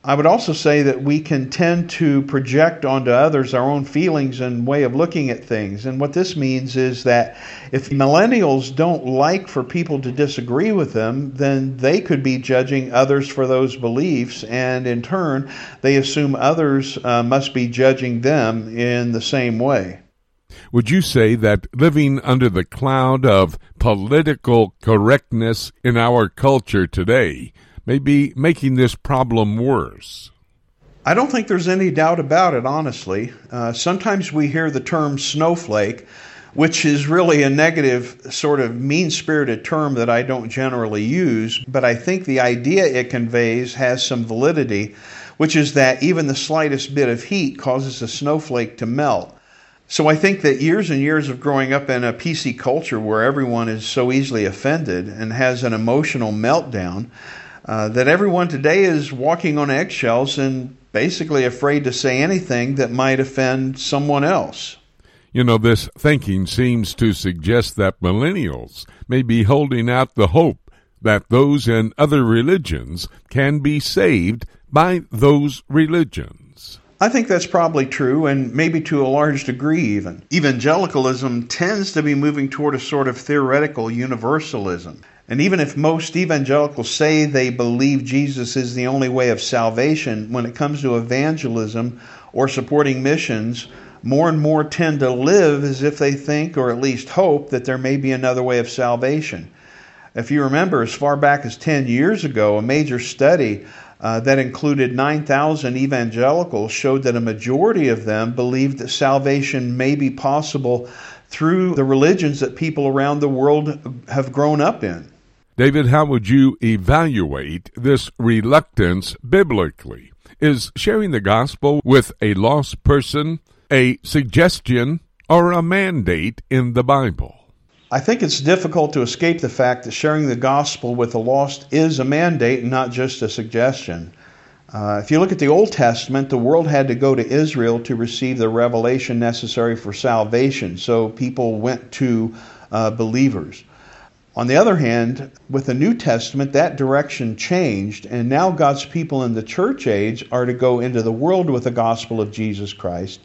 I would also say that we can tend to project onto others our own feelings and way of looking at things. And what this means is that if millennials don't like for people to disagree with them, then they could be judging others for those beliefs. And in turn, they assume others uh, must be judging them in the same way. Would you say that living under the cloud of political correctness in our culture today, may be making this problem worse. I don't think there's any doubt about it, honestly. Uh, sometimes we hear the term snowflake, which is really a negative, sort of mean spirited term that I don't generally use, but I think the idea it conveys has some validity, which is that even the slightest bit of heat causes a snowflake to melt. So I think that years and years of growing up in a PC culture where everyone is so easily offended and has an emotional meltdown uh, that everyone today is walking on eggshells and basically afraid to say anything that might offend someone else. You know, this thinking seems to suggest that millennials may be holding out the hope that those in other religions can be saved by those religions. I think that's probably true, and maybe to a large degree even. Evangelicalism tends to be moving toward a sort of theoretical universalism. And even if most evangelicals say they believe Jesus is the only way of salvation, when it comes to evangelism or supporting missions, more and more tend to live as if they think, or at least hope, that there may be another way of salvation. If you remember, as far back as 10 years ago, a major study uh, that included 9,000 evangelicals showed that a majority of them believed that salvation may be possible through the religions that people around the world have grown up in. David, how would you evaluate this reluctance biblically? Is sharing the gospel with a lost person a suggestion or a mandate in the Bible? I think it's difficult to escape the fact that sharing the gospel with the lost is a mandate and not just a suggestion. Uh, if you look at the Old Testament, the world had to go to Israel to receive the revelation necessary for salvation, so people went to uh, believers. On the other hand, with the New Testament, that direction changed, and now God's people in the church age are to go into the world with the gospel of Jesus Christ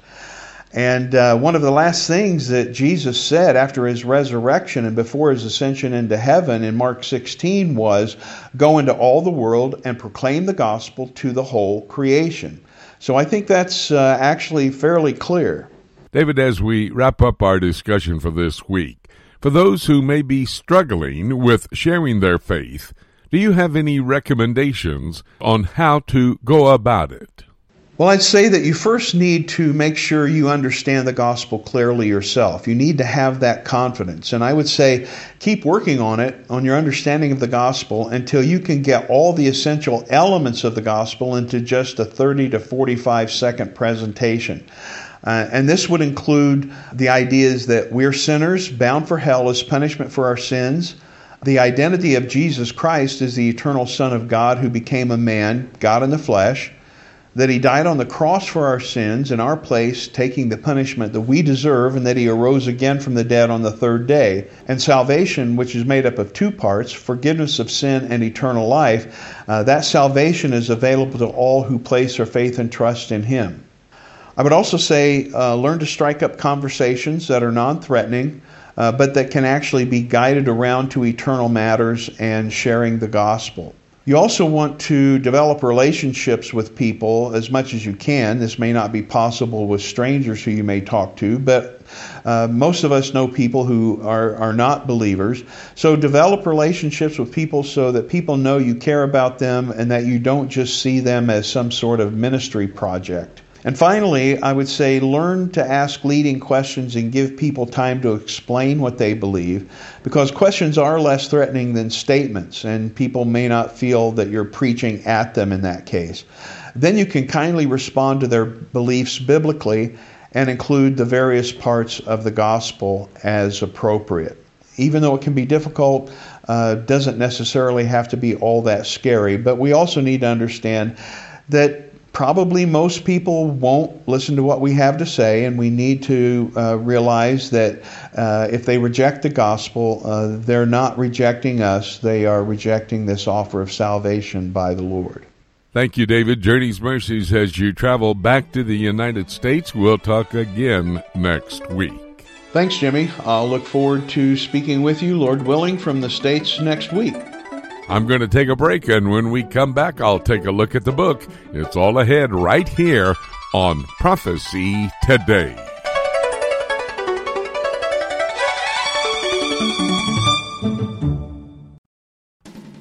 and uh, one of the last things that Jesus said after his resurrection and before his ascension into heaven in Mark 16 was, Go into all the world and proclaim the gospel to the whole creation. So I think that's uh, actually fairly clear. David, as we wrap up our discussion for this week, for those who may be struggling with sharing their faith, do you have any recommendations on how to go about it? Well, I'd say that you first need to make sure you understand the gospel clearly yourself. You need to have that confidence. And I would say keep working on it, on your understanding of the gospel, until you can get all the essential elements of the gospel into just a 30 to 45 second presentation. Uh, and this would include the ideas that we're sinners bound for hell as punishment for our sins. The identity of Jesus Christ as the eternal Son of God who became a man, God in the flesh that he died on the cross for our sins in our place, taking the punishment that we deserve, and that he arose again from the dead on the third day. And salvation, which is made up of two parts forgiveness of sin and eternal life, uh, that salvation is available to all who place their faith and trust in him. I would also say uh, learn to strike up conversations that are non threatening. Uh, but that can actually be guided around to eternal matters and sharing the gospel. You also want to develop relationships with people as much as you can. This may not be possible with strangers who you may talk to, but uh, most of us know people who are, are not believers. So develop relationships with people so that people know you care about them and that you don't just see them as some sort of ministry project. And finally, I would say learn to ask leading questions and give people time to explain what they believe because questions are less threatening than statements, and people may not feel that you're preaching at them in that case. Then you can kindly respond to their beliefs biblically and include the various parts of the gospel as appropriate. Even though it can be difficult, uh, doesn't necessarily have to be all that scary, but we also need to understand that probably most people won't listen to what we have to say, and we need to uh, realize that uh, if they reject the gospel, uh, they're not rejecting us, they are rejecting this offer of salvation by the Lord. Thank you, David. Journey's Mercies as you travel back to the United States. We'll talk again next week. Thanks, Jimmy. I'll look forward to speaking with you, Lord willing, from the States next week. I'm going to take a break, and when we come back, I'll take a look at the book. It's all ahead right here on Prophecy Today.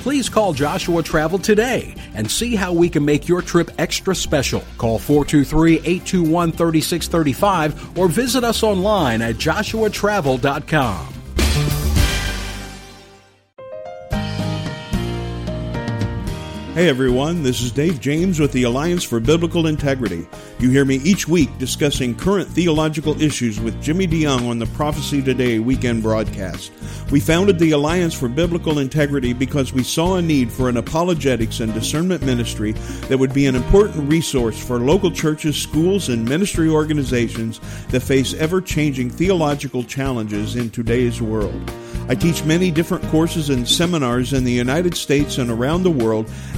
Please call Joshua Travel today and see how we can make your trip extra special. Call 423 821 3635 or visit us online at joshuatravel.com. Hey everyone, this is Dave James with the Alliance for Biblical Integrity. You hear me each week discussing current theological issues with Jimmy DeYoung on the Prophecy Today weekend broadcast. We founded the Alliance for Biblical Integrity because we saw a need for an apologetics and discernment ministry that would be an important resource for local churches, schools, and ministry organizations that face ever changing theological challenges in today's world. I teach many different courses and seminars in the United States and around the world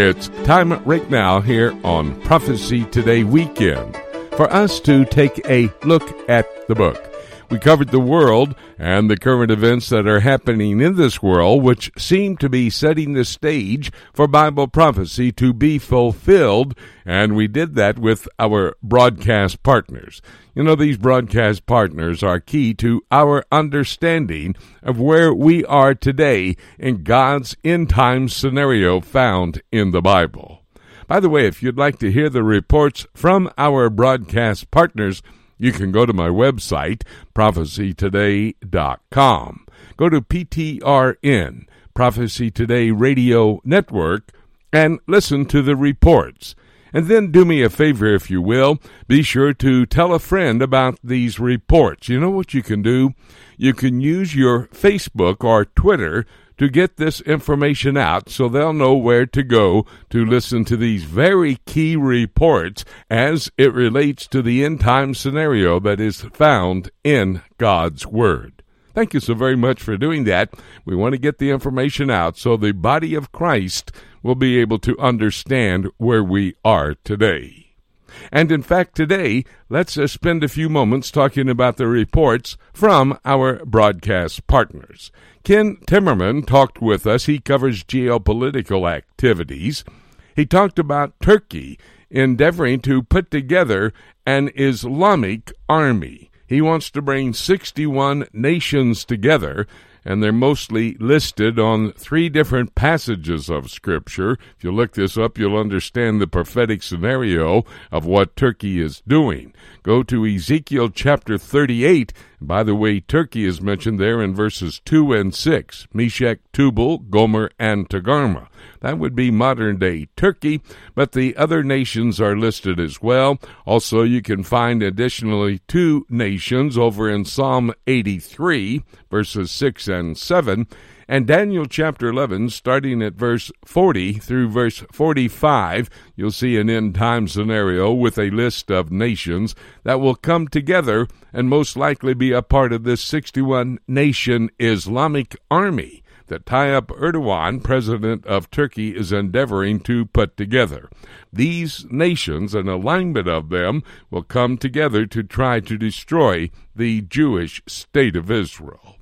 It's time right now here on Prophecy Today Weekend for us to take a look at the book. We covered the world and the current events that are happening in this world, which seem to be setting the stage for Bible prophecy to be fulfilled. And we did that with our broadcast partners. You know, these broadcast partners are key to our understanding of where we are today in God's end time scenario found in the Bible. By the way, if you'd like to hear the reports from our broadcast partners, you can go to my website, prophecytoday.com. Go to PTRN, Prophecy Today Radio Network, and listen to the reports. And then do me a favor, if you will. Be sure to tell a friend about these reports. You know what you can do? You can use your Facebook or Twitter to get this information out so they'll know where to go to listen to these very key reports as it relates to the end time scenario that is found in God's Word. Thank you so very much for doing that. We want to get the information out so the body of Christ will be able to understand where we are today. And in fact, today, let's uh, spend a few moments talking about the reports from our broadcast partners. Ken Timmerman talked with us. He covers geopolitical activities. He talked about Turkey endeavoring to put together an Islamic army. He wants to bring 61 nations together and they're mostly listed on three different passages of Scripture. If you look this up, you'll understand the prophetic scenario of what Turkey is doing. Go to Ezekiel chapter 38. By the way, Turkey is mentioned there in verses 2 and 6 Meshech, Tubal, Gomer, and Togarmah. That would be modern day Turkey, but the other nations are listed as well. Also, you can find additionally two nations over in Psalm 83, verses 6 and 7, and Daniel chapter 11, starting at verse 40 through verse 45, you'll see an end time scenario with a list of nations that will come together and most likely be a part of this 61 nation Islamic army that Tayyip Erdogan, president of Turkey, is endeavoring to put together. These nations, an alignment of them, will come together to try to destroy the Jewish state of Israel.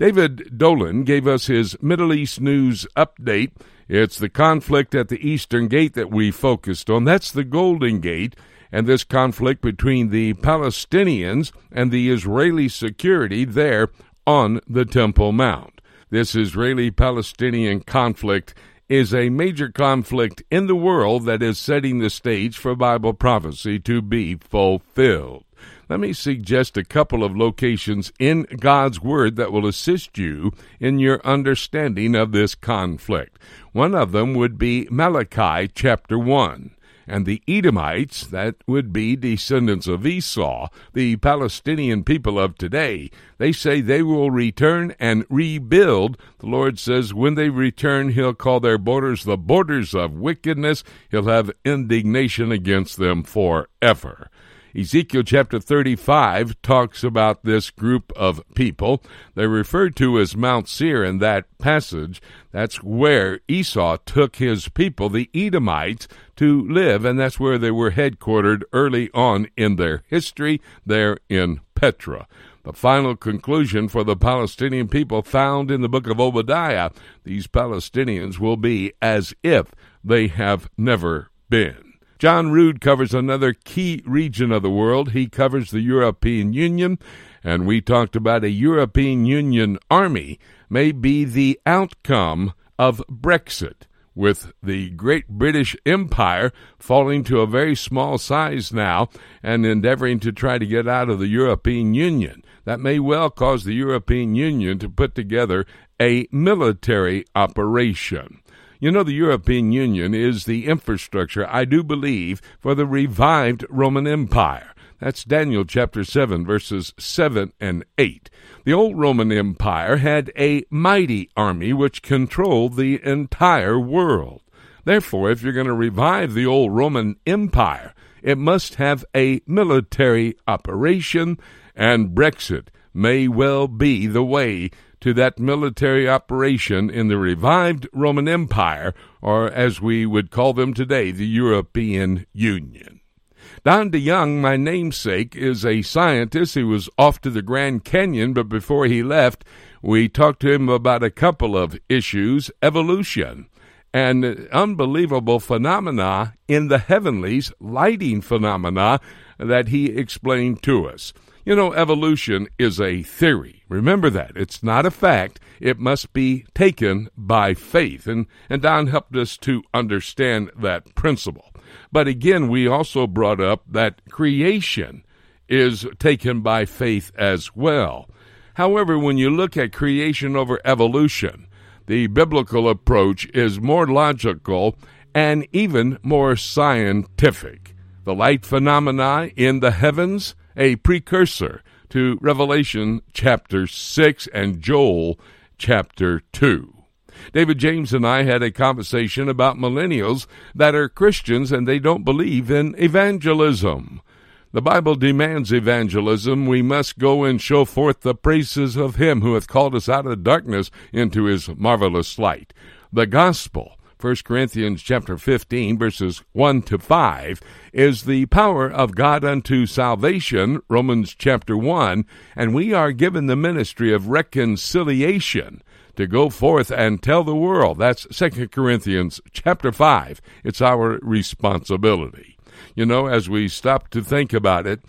David Dolan gave us his Middle East news update. It's the conflict at the Eastern Gate that we focused on. That's the Golden Gate and this conflict between the Palestinians and the Israeli security there on the Temple Mount. This Israeli Palestinian conflict is a major conflict in the world that is setting the stage for Bible prophecy to be fulfilled. Let me suggest a couple of locations in God's Word that will assist you in your understanding of this conflict. One of them would be Malachi chapter 1 and the Edomites, that would be descendants of Esau, the Palestinian people of today, they say they will return and rebuild. The Lord says when they return, He'll call their borders the borders of wickedness. He'll have indignation against them forever. Ezekiel chapter 35 talks about this group of people. They're referred to as Mount Seir in that passage. That's where Esau took his people, the Edomites, to live, and that's where they were headquartered early on in their history there in Petra. The final conclusion for the Palestinian people found in the book of Obadiah these Palestinians will be as if they have never been. John Rood covers another key region of the world. He covers the European Union, and we talked about a European Union army may be the outcome of Brexit, with the Great British Empire falling to a very small size now and endeavoring to try to get out of the European Union. That may well cause the European Union to put together a military operation. You know, the European Union is the infrastructure, I do believe, for the revived Roman Empire. That's Daniel chapter 7, verses 7 and 8. The old Roman Empire had a mighty army which controlled the entire world. Therefore, if you're going to revive the old Roman Empire, it must have a military operation, and Brexit may well be the way to that military operation in the revived Roman Empire, or as we would call them today, the European Union. Don DeYoung, my namesake, is a scientist. He was off to the Grand Canyon, but before he left, we talked to him about a couple of issues evolution and unbelievable phenomena in the heavenlies, lighting phenomena that he explained to us. You know, evolution is a theory. Remember that. It's not a fact. It must be taken by faith. And, and Don helped us to understand that principle. But again, we also brought up that creation is taken by faith as well. However, when you look at creation over evolution, the biblical approach is more logical and even more scientific. The light phenomena in the heavens a precursor to Revelation chapter 6 and Joel chapter 2. David James and I had a conversation about millennials that are Christians and they don't believe in evangelism. The Bible demands evangelism. We must go and show forth the praises of Him who hath called us out of darkness into His marvelous light. The gospel 1 Corinthians chapter 15 verses 1 to 5 is the power of God unto salvation, Romans chapter 1, and we are given the ministry of reconciliation to go forth and tell the world. That's 2 Corinthians chapter 5. It's our responsibility. You know, as we stop to think about it,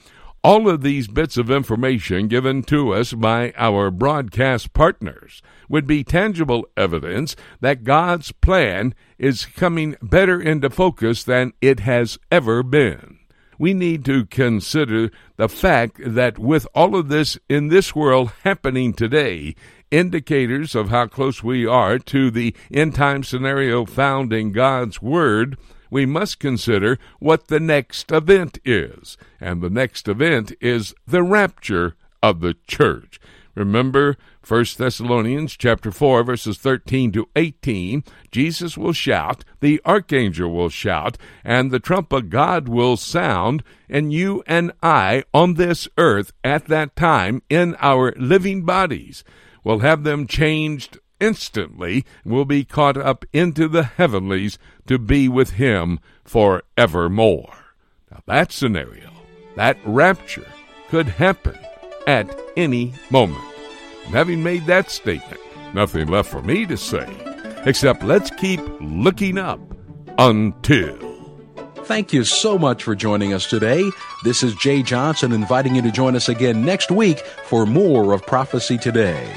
all of these bits of information given to us by our broadcast partners would be tangible evidence that God's plan is coming better into focus than it has ever been. We need to consider the fact that with all of this in this world happening today, indicators of how close we are to the end time scenario found in God's Word we must consider what the next event is. And the next event is the rapture of the church. Remember 1 Thessalonians chapter 4 verses 13 to 18, Jesus will shout, the archangel will shout, and the trump of God will sound, and you and I on this earth at that time in our living bodies will have them changed instantly will be caught up into the heavenlies to be with him forevermore. Now, that scenario, that rapture, could happen at any moment. And having made that statement, nothing left for me to say except let's keep looking up until. Thank you so much for joining us today. This is Jay Johnson inviting you to join us again next week for more of Prophecy Today.